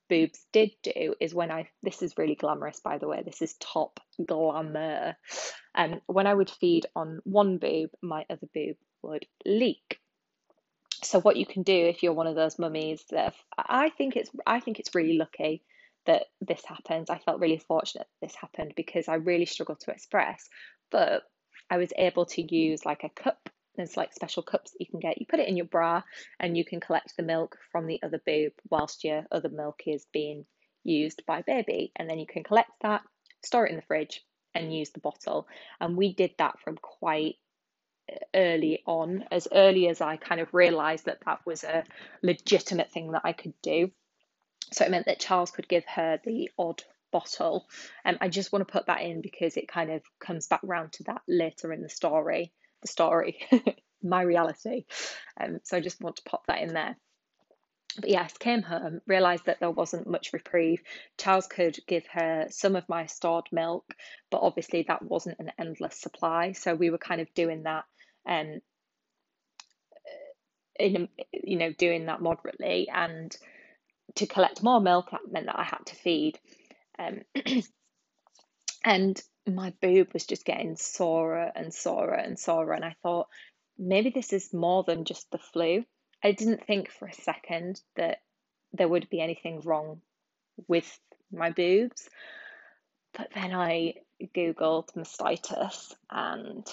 boobs did do is when I, this is really glamorous by the way, this is top glamour. And um, when I would feed on one boob, my other boob would leak. So what you can do if you're one of those mummies that I think it's I think it's really lucky that this happens. I felt really fortunate this happened because I really struggled to express, but I was able to use like a cup there's like special cups that you can get. You put it in your bra and you can collect the milk from the other boob whilst your other milk is being used by baby. And then you can collect that, store it in the fridge, and use the bottle. And we did that from quite early on, as early as I kind of realised that that was a legitimate thing that I could do. So it meant that Charles could give her the odd bottle. And um, I just want to put that in because it kind of comes back round to that later in the story the story, my reality. Um, so I just want to pop that in there. but yes, came home, realised that there wasn't much reprieve. Charles could give her some of my stored milk, but obviously that wasn't an endless supply. So we were kind of doing that um in you know doing that moderately and to collect more milk that meant that I had to feed um and my boob was just getting sorer and sorer and sorer and I thought maybe this is more than just the flu I didn't think for a second that there would be anything wrong with my boobs. But then I Googled mastitis and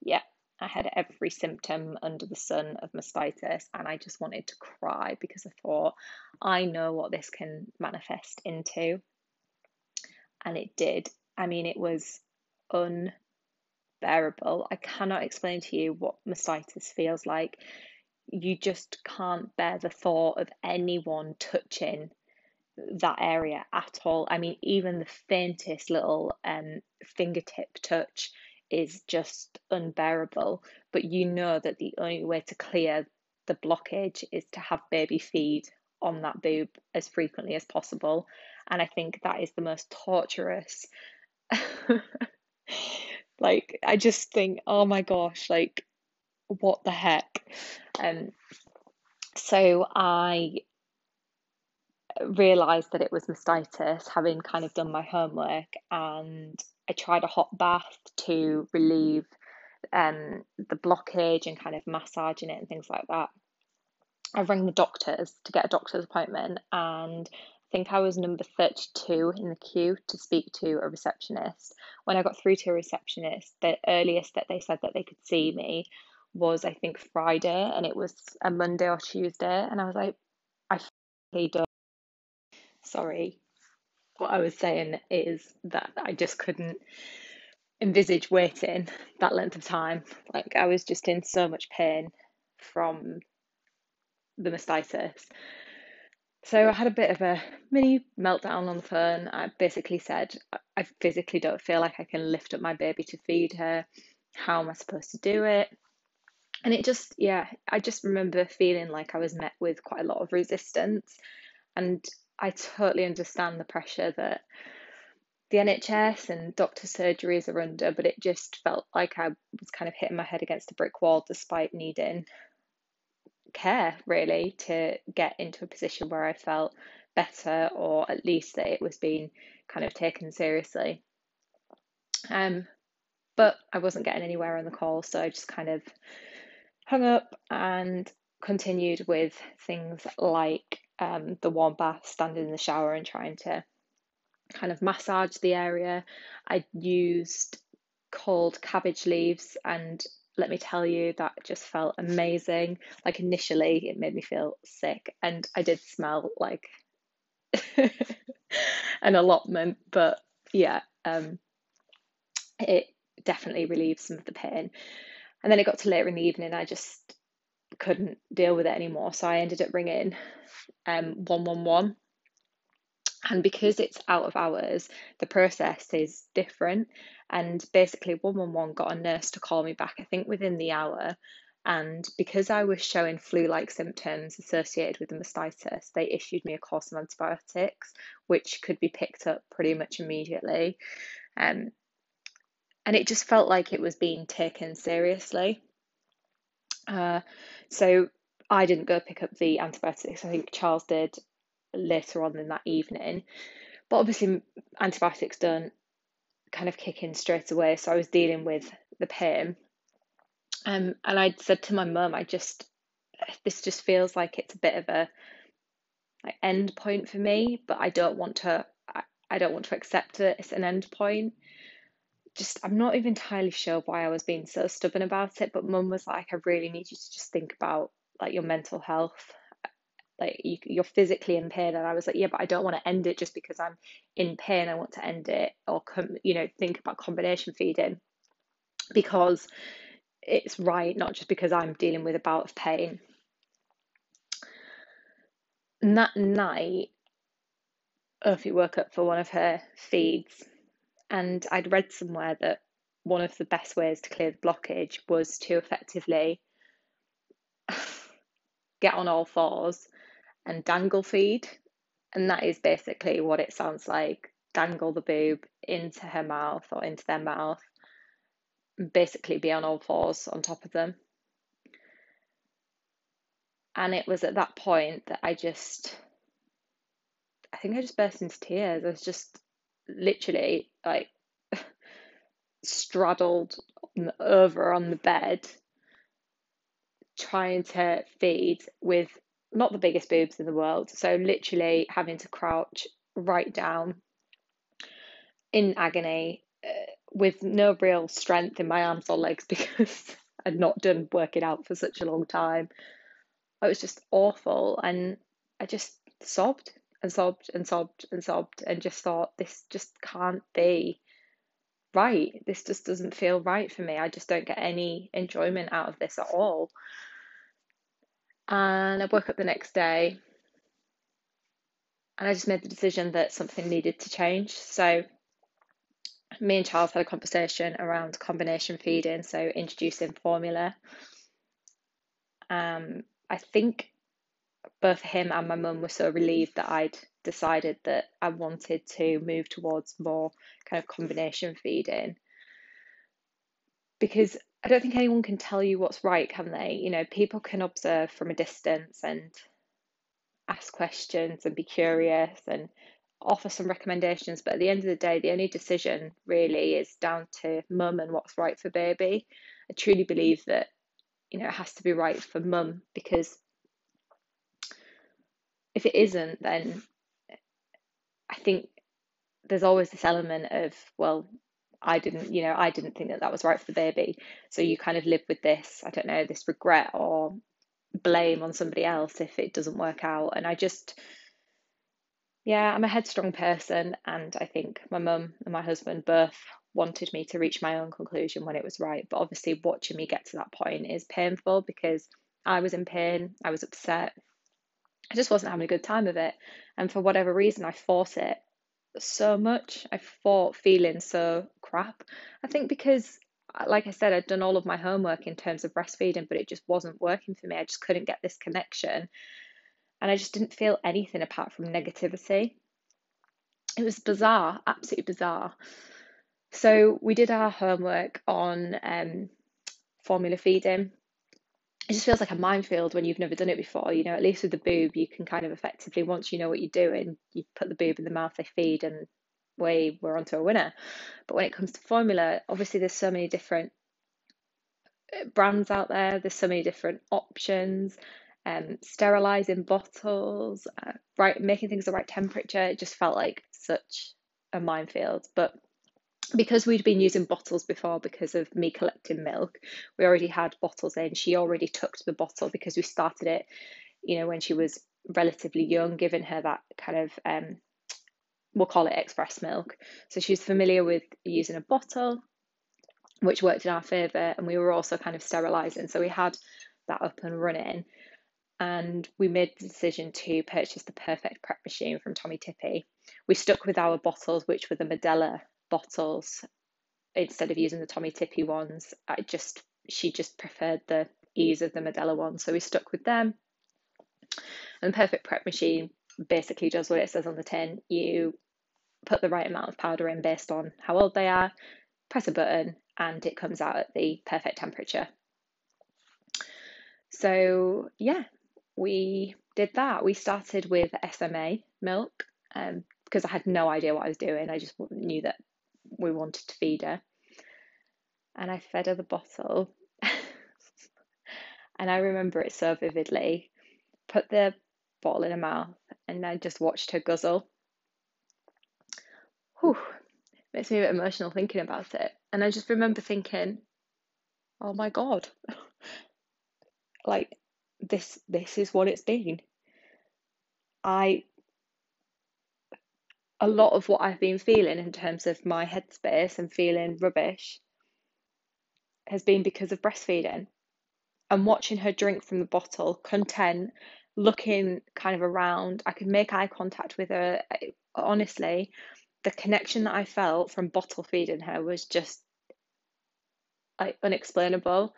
yeah, I had every symptom under the sun of mastitis and I just wanted to cry because I thought, I know what this can manifest into. And it did. I mean, it was unbearable. I cannot explain to you what mastitis feels like you just can't bear the thought of anyone touching that area at all. I mean, even the faintest little um, fingertip touch is just unbearable. But you know that the only way to clear the blockage is to have baby feed on that boob as frequently as possible. And I think that is the most torturous. like, I just think, oh my gosh, like, what the heck? Um, so I realised that it was mastitis, having kind of done my homework, and I tried a hot bath to relieve um, the blockage and kind of massaging it and things like that. I rang the doctors to get a doctor's appointment, and I think I was number 32 in the queue to speak to a receptionist. When I got through to a receptionist, the earliest that they said that they could see me was I think Friday and it was a Monday or Tuesday and I was like I really sorry what I was saying is that I just couldn't envisage waiting that length of time. Like I was just in so much pain from the mastitis. So I had a bit of a mini meltdown on the phone. I basically said I physically don't feel like I can lift up my baby to feed her. How am I supposed to do it? And it just yeah i just remember feeling like i was met with quite a lot of resistance. And i totally understand the pressure that the nhs and doctor surgeries are under but it just felt like i was kind of hitting my head against a brick wall despite needing care really to get into a position where i felt better or at least that it was being kind of taken seriously. Um but i wasn't getting anywhere on the call so i just kind of hung up and continued with things like um, the warm bath, standing in the shower and trying to kind of massage the area. I used cold cabbage leaves and let me tell you that just felt amazing. Like initially it made me feel sick and I did smell like an allotment, but yeah, um, it definitely relieved some of the pain. And then it got to later in the evening, I just couldn't deal with it anymore. So I ended up ringing um, 111. And because it's out of hours, the process is different. And basically, 111 got a nurse to call me back, I think within the hour. And because I was showing flu like symptoms associated with the mastitis, they issued me a course of antibiotics, which could be picked up pretty much immediately. Um, and it just felt like it was being taken seriously. Uh, so I didn't go pick up the antibiotics. I think Charles did later on in that evening. But obviously, antibiotics don't kind of kick in straight away. So I was dealing with the pain. Um, and I said to my mum, I just, this just feels like it's a bit of a like end point for me, but I don't want to, I, I don't want to accept that it's an end point just I'm not even entirely sure why I was being so stubborn about it, but mum was like, I really need you to just think about like your mental health. Like you, you're physically in pain, and I was like, yeah, but I don't want to end it just because I'm in pain. I want to end it, or com- you know, think about combination feeding because it's right, not just because I'm dealing with a bout of pain. And that night, Urfi woke up for one of her feeds and I'd read somewhere that one of the best ways to clear the blockage was to effectively get on all fours and dangle feed. And that is basically what it sounds like dangle the boob into her mouth or into their mouth, basically be on all fours on top of them. And it was at that point that I just, I think I just burst into tears. I was just literally like straddled over on the bed trying to feed with not the biggest boobs in the world. So literally having to crouch right down in agony uh, with no real strength in my arms or legs because I'd not done working out for such a long time. It was just awful. And I just sobbed and sobbed and sobbed and sobbed and just thought, this just can't be right. This just doesn't feel right for me. I just don't get any enjoyment out of this at all. And I woke up the next day and I just made the decision that something needed to change. So me and Charles had a conversation around combination feeding, so introducing formula. Um, I think both him and my mum were so relieved that I'd decided that I wanted to move towards more kind of combination feeding because I don't think anyone can tell you what's right, can they? You know, people can observe from a distance and ask questions and be curious and offer some recommendations, but at the end of the day, the only decision really is down to mum and what's right for baby. I truly believe that, you know, it has to be right for mum because if it isn't, then I think there's always this element of, well, I didn't, you know, I didn't think that that was right for the baby. So you kind of live with this, I don't know, this regret or blame on somebody else if it doesn't work out. And I just, yeah, I'm a headstrong person, and I think my mum and my husband both wanted me to reach my own conclusion when it was right. But obviously, watching me get to that point is painful because I was in pain, I was upset, I just wasn't having a good time of it. And for whatever reason, I fought it so much. I fought feeling so crap. I think because, like I said, I'd done all of my homework in terms of breastfeeding, but it just wasn't working for me. I just couldn't get this connection and I just didn't feel anything apart from negativity. It was bizarre, absolutely bizarre. So we did our homework on um, formula feeding. It just feels like a minefield when you've never done it before. You know, at least with the boob, you can kind of effectively, once you know what you're doing, you put the boob in the mouth, they feed, and we we're onto a winner. But when it comes to formula, obviously there's so many different uh, brands out there. There's so many different options um, sterilizing bottles, uh, right, making things the right temperature. It just felt like such a minefield. But because we'd been using bottles before because of me collecting milk, we already had bottles in. She already took the bottle because we started it, you know, when she was relatively young, giving her that kind of um, we'll call it express milk. So she's familiar with using a bottle, which worked in our favour, and we were also kind of sterilising. So we had that up and running and we made the decision to purchase the perfect prep machine from Tommee Tippee. We stuck with our bottles, which were the Medela bottles, instead of using the Tommee Tippee ones. I just she just preferred the ease of the Medela ones, so we stuck with them. And the perfect prep machine basically does what it says on the tin. You put the right amount of powder in based on how old they are, press a button, and it comes out at the perfect temperature. So, yeah, we did that. We started with SMA milk um, because I had no idea what I was doing. I just knew that we wanted to feed her. And I fed her the bottle. and I remember it so vividly. Put the bottle in her mouth and I just watched her guzzle. Whew, makes me a bit emotional thinking about it. And I just remember thinking, oh my God. like, this this is what it's been. I a lot of what I've been feeling in terms of my headspace and feeling rubbish has been because of breastfeeding and watching her drink from the bottle, content, looking kind of around. I could make eye contact with her. Honestly, the connection that I felt from bottle feeding her was just like unexplainable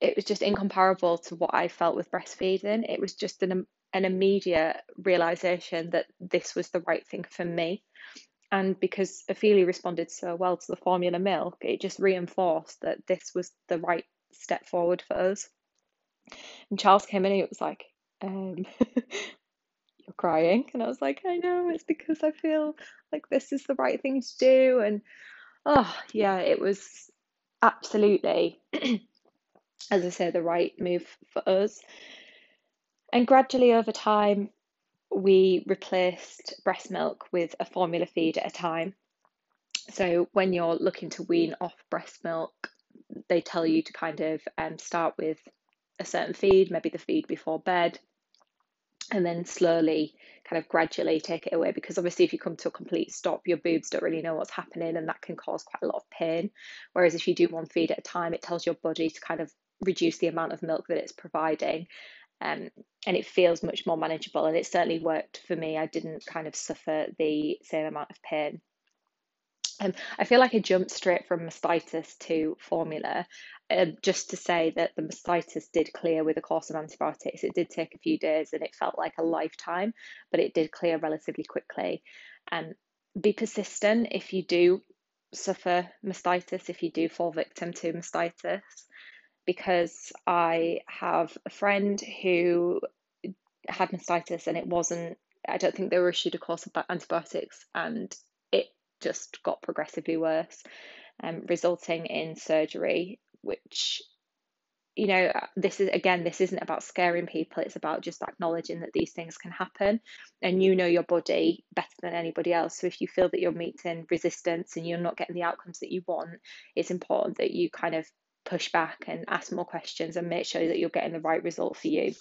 it was just incomparable to what I felt with breastfeeding. It was just an an immediate realization that this was the right thing for me. And because Ophelia responded so well to the formula milk, it just reinforced that this was the right step forward for us. And Charles came in and it was like, um, You're crying. And I was like, I know, it's because I feel like this is the right thing to do. And oh, yeah, it was absolutely, as I say, the right move for us. And gradually over time, we replaced breast milk with a formula feed at a time. So when you're looking to wean off breast milk, they tell you to kind of um, start with a certain feed, maybe the feed before bed, and then slowly kind of gradually take it away. Because obviously if you come to a complete stop your boobs don't really know what's happening and that can cause quite a lot of pain. Whereas if you do one feed at a time it tells your body to kind of reduce the amount of milk that it's providing um, and it feels much more manageable and it certainly worked for me i didn't kind of suffer the same amount of pain um, I feel like I jumped straight from mastitis to formula, um, just to say that the mastitis did clear with a course of antibiotics. It did take a few days and it felt like a lifetime, but it did clear relatively quickly. Um, be persistent if you do suffer mastitis, if you do fall victim to mastitis, because I have a friend who had mastitis and it wasn't, I don't think they were issued a course of antibiotics and it just got progressively worse, um, resulting in surgery, which you know this is again this isn't about scaring people it's about just acknowledging that these things can happen and you know your body better than anybody else. So if you feel that you're meeting resistance and you're not getting the outcomes that you want it's important that you kind of push back and ask more questions and make sure that you're getting the right result for you.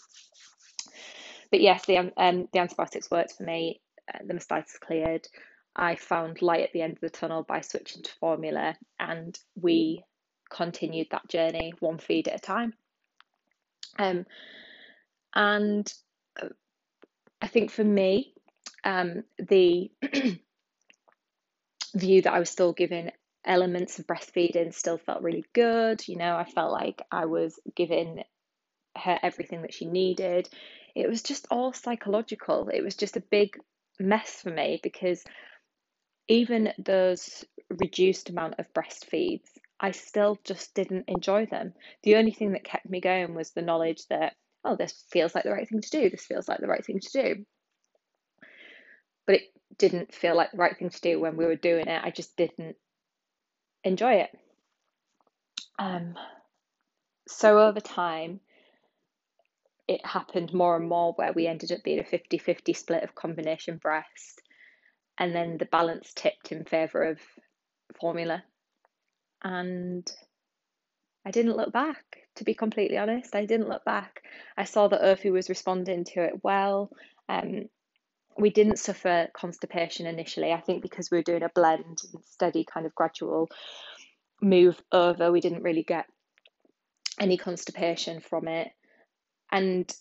But yes the um, the antibiotics worked for me. Uh, the mastitis cleared. I found light at the end of the tunnel by switching to formula, and we continued that journey one feed at a time. Um, and uh, I think for me, um, the view that I was still giving elements of breastfeeding still felt really good. You know, I felt like I was giving her everything that she needed. It was just all psychological. It was just a big mess for me because even those reduced amount of breastfeeds, I still just didn't enjoy them. The only thing that kept me going was the knowledge that, oh, this feels like the right thing to do, this feels like the right thing to do. But it didn't feel like the right thing to do when we were doing it. I just didn't enjoy it. Um, so over time, it happened more and more where we ended up being a 50 50 split of combination breast and then the balance tipped in favour of formula. And I didn't look back, to be completely honest. I didn't look back. I saw that Urfi was responding to it well. Um, we didn't suffer constipation initially, I think because we were doing a blend and steady kind of gradual move over, we didn't really get any constipation from it. And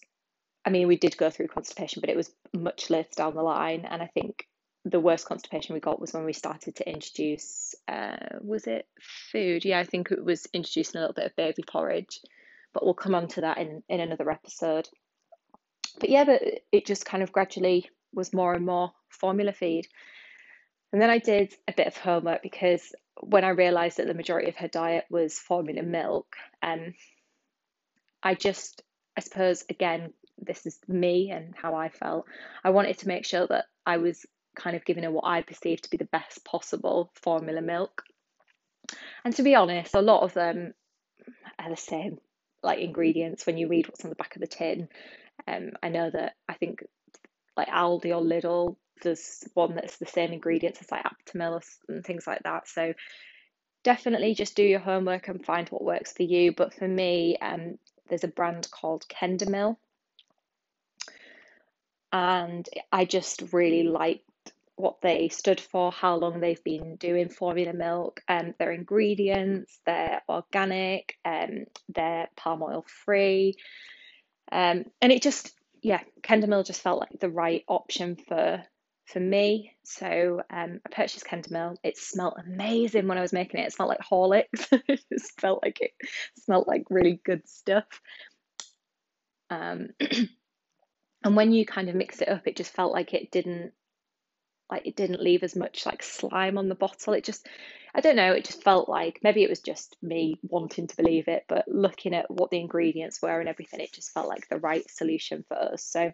I mean, we did go through constipation, but it was much later down the line. And I think the worst constipation we got was when we started to introduce uh, was it food yeah i think it was introducing a little bit of baby porridge but we'll come on to that in in another episode but yeah but it just kind of gradually was more and more formula feed and then i did a bit of homework because when i realized that the majority of her diet was formula milk um i just i suppose again this is me and how i felt i wanted to make sure that i was kind of giving her what I perceived to be the best possible formula milk. And to be honest, a lot of them are the same like ingredients when you read what's on the back of the tin. Um, I know that I think like Aldi or Lidl, there's one that's the same ingredients as like Aptamil and things like that. So definitely just do your homework and find what works for you. But for me, um, there's a brand called Kendamil. And I just really liked what they stood for, how long they've been doing formula milk, um, their ingredients, they're organic, um, they're palm oil free. Um, and it just, yeah, Kendamil just felt like the right option for for me. So um, I purchased Kendamil. It smelled amazing when I was making it. It smelled like Horlicks. it just felt like it smelled like really good stuff. Um, And when you kind of mix it up, it just felt like it didn't like it didn't leave as much like slime on the bottle. It just I don't know, it just felt like maybe it was just me wanting to believe it, but looking at what the ingredients were and everything, it just felt like the right solution for us. So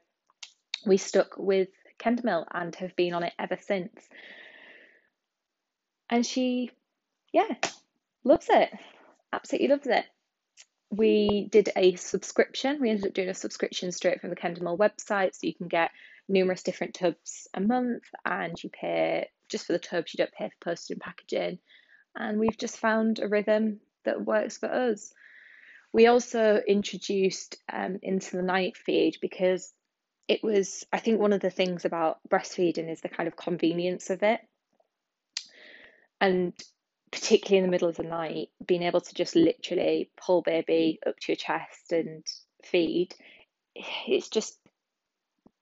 we stuck with Kendamil and have been on it ever since. And she, yeah, loves it. Absolutely loves it. We did a subscription. We ended up doing a subscription straight from the Kendamil website, so you can get numerous different tubs a month, and you pay just for the tubs. You don't pay for postage and packaging, and we've just found a rhythm that works for us. We also introduced um, into the night feed because it was, I think, one of the things about breastfeeding is the kind of convenience of it. And particularly in the middle of the night, being able to just literally pull baby up to your chest and feed, it's just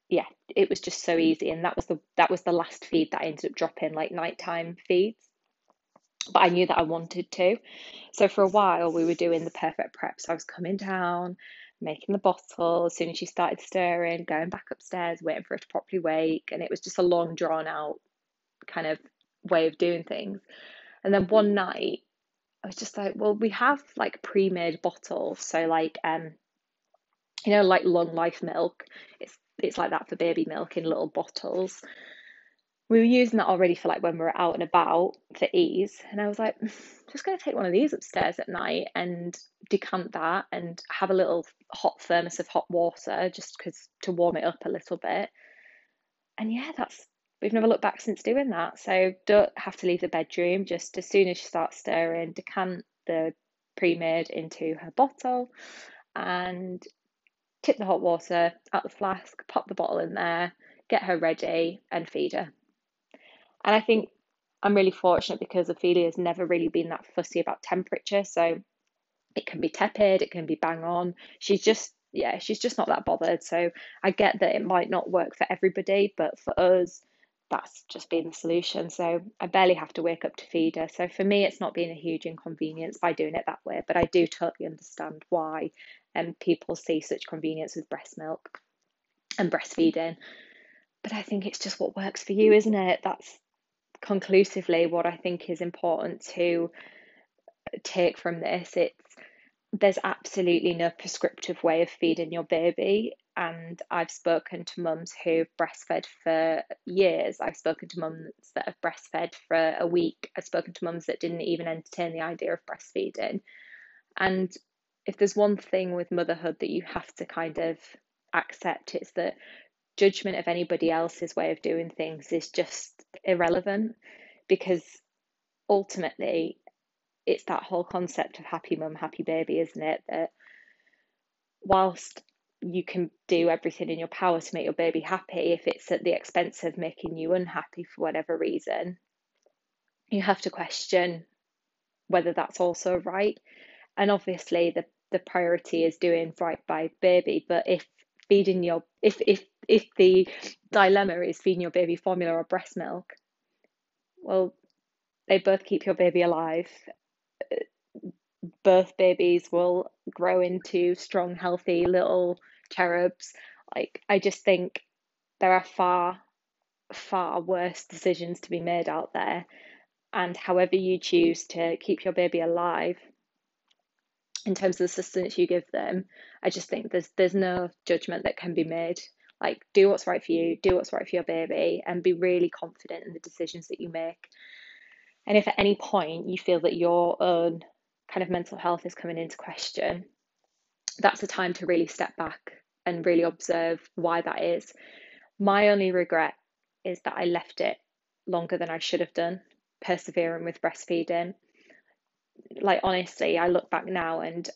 yeah, it was just so easy. And that was the that was the last feed that I ended up dropping, like nighttime feeds. But I knew that I wanted to. So for a while we were doing the perfect prep. So I was coming down, making the bottle, as soon as she started stirring, going back upstairs, waiting for her to properly wake. And it was just a long drawn out kind of way of doing things. And then one night I was just like, well, we have like pre-made bottles, so like um, you know, like long life milk. It's it's like that for baby milk in little bottles. We were using that already for like when we were out and about for ease, and I was like, hmm, just going to take one of these upstairs at night and decant that and have a little hot thermos of hot water just because to warm it up a little bit. And yeah, that's we've never looked back since doing that. So don't have to leave the bedroom. Just as soon as she starts stirring, decant the pre-made into her bottle and tip the hot water out the flask, pop the bottle in there, get her ready and feed her. And I think I'm really fortunate because Ophelia's never really been that fussy about temperature. So it can be tepid, it can be bang on. She's just, yeah, she's just not that bothered. So I get that it might not work for everybody, but for us, that's just been the solution. So I barely have to wake up to feed her. So for me, it's not been a huge inconvenience by doing it that way, but I do totally understand why and people see such convenience with breast milk and breastfeeding. But I think it's just what works for you, isn't it? That's conclusively what I think is important to take from this. It's there's absolutely no prescriptive way of feeding your baby. And I've spoken to mums who've breastfed for years. I've spoken to mums that have breastfed for a week. I've spoken to mums that didn't even entertain the idea of breastfeeding. And if there's one thing with motherhood that you have to kind of accept, it's that judgment of anybody else's way of doing things is just irrelevant because ultimately it's that whole concept of happy mum, happy baby, isn't it? That whilst you can do everything in your power to make your baby happy, if it's at the expense of making you unhappy for whatever reason, you have to question whether that's also right. And obviously, the the priority is doing right by baby. But if feeding your if if if the dilemma is feeding your baby formula or breast milk, well, they both keep your baby alive. Both babies will grow into strong, healthy little cherubs. Like I just think there are far, far worse decisions to be made out there. And however you choose to keep your baby alive, in terms of the assistance you give them, I just think there's there's no judgment that can be made. Like do what's right for you, do what's right for your baby, and be really confident in the decisions that you make. And if at any point you feel that your own kind of mental health is coming into question, that's a time to really step back and really observe why that is. My only regret is that I left it longer than I should have done, persevering with breastfeeding like honestly, I look back now and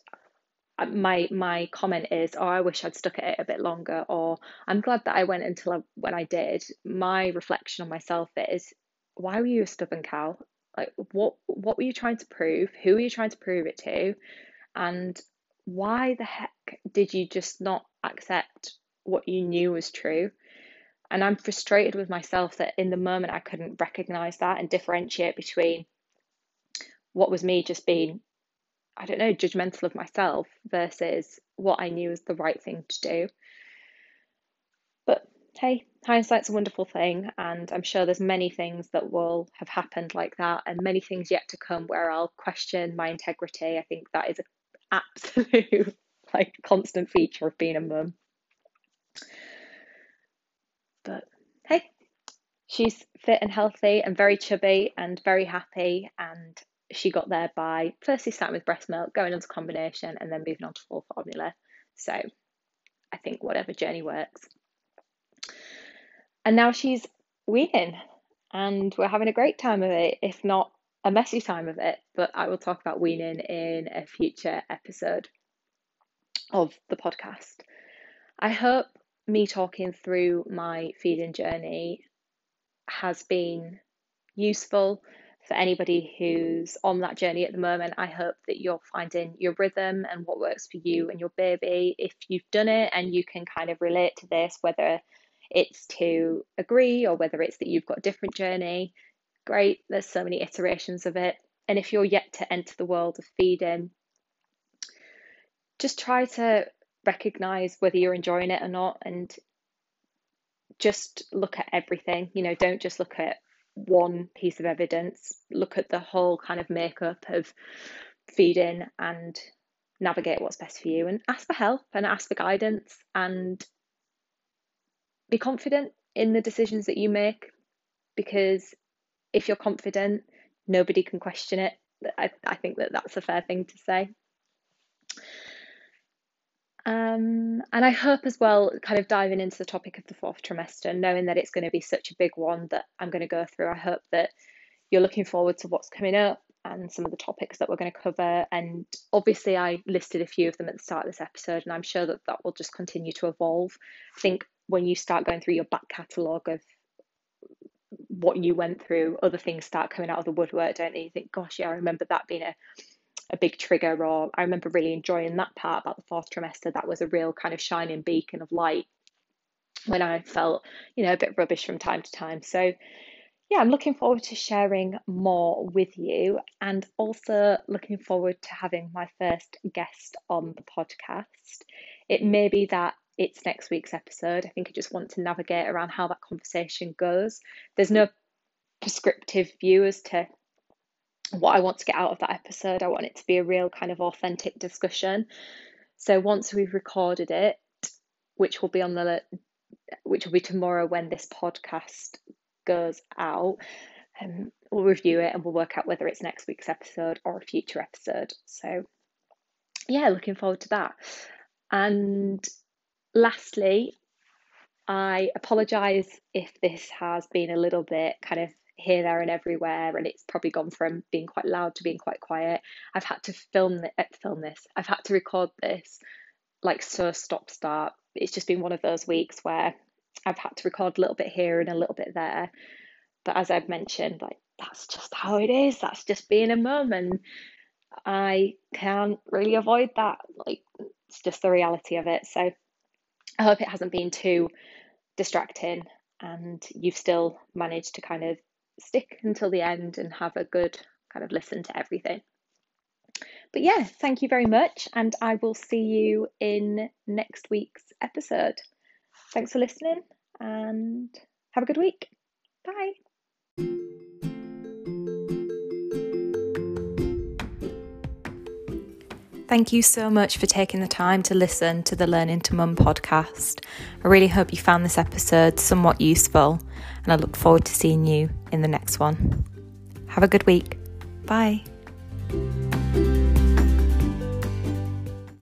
uh, my my comment is, oh, I wish I'd stuck at it a bit longer, or I'm glad that I went until I, when I did. My reflection on myself is, why were you a stubborn cow? Like, what what were you trying to prove? Who were you trying to prove it to? And why the heck did you just not accept what you knew was true? And I'm frustrated with myself that in the moment I couldn't recognize that and differentiate between what was me just being, mm. I don't know, judgmental of myself versus what I knew was the right thing to do. But hey, hindsight's a wonderful thing, and I'm sure there's many things that will have happened like that, and many things yet to come where I'll question my integrity. I think that is an absolute like constant feature of being a mum. But hey, she's fit and healthy and very chubby and very happy, and she got there by firstly starting with breast milk, going on to combination, and then moving on to full formula. So I think whatever journey works. And now she's weaning, and we're having a great time of it, if not a messy time of it. But I will talk about weaning in a future episode of the podcast. I hope me talking through my feeding journey has been useful for anybody who's on that journey at the moment. I hope that you're finding your rhythm and what works for you and your baby. If you've done it and you can kind of relate to this, whether it's to agree or whether it's that you've got a different journey. Great, there's so many iterations of it. And if you're yet to enter the world of feeding, just try to recognize whether you're enjoying it or not and just look at everything. You know, don't just look at one piece of evidence, look at the whole kind of makeup of feeding and navigate what's best for you and ask for help and ask for guidance and be confident in the decisions that you make because if you're confident, nobody can question it. I, I think that that's a fair thing to say. Um, and I hope as well, kind of diving into the topic of the fourth trimester, knowing that it's going to be such a big one that I'm going to go through, I hope that you're looking forward to what's coming up and some of the topics that we're going to cover. And obviously, I listed a few of them at the start of this episode, and I'm sure that that will just continue to evolve. I think when you start going through your back catalogue of what you went through, other things start coming out of the woodwork, don't they? You think, gosh, yeah, I remember that being a, a big trigger, or I remember really enjoying that part about the fourth trimester. That was a real kind of shining beacon of light when I felt, you know, a bit rubbish from time to time. So, yeah, I'm looking forward to sharing more with you and also looking forward to having my first guest on the podcast. It may be that it's next week's episode. I think I just want to navigate around how that conversation goes. There's no prescriptive view as to what I want to get out of that episode. I want it to be a real kind of authentic discussion. So once we've recorded it, which will be on the which will be tomorrow when this podcast goes out, um, we'll review it and we'll work out whether it's next week's episode or a future episode. So yeah, looking forward to that. And lastly, I apologise if this has been a little bit kind of here, there, and everywhere, and it's probably gone from being quite loud to being quite quiet. I've had to film the, eh, film this. I've had to record this like so stop start. It's just been one of those weeks where I've had to record a little bit here and a little bit there. But as I've mentioned, like that's just how it is. That's just being a mum, and I can't really avoid that. Like it's just the reality of it. So I hope it hasn't been too distracting and you've still managed to kind of stick until the end and have a good kind of listen to everything. But yeah, thank you very much, and I will see you in next week's episode. Thanks for listening and have a good week. Bye. Thank you so much for taking the time to listen to the Learning to Mum podcast. I really hope you found this episode somewhat useful, and I look forward to seeing you in the next one. Have a good week. Bye.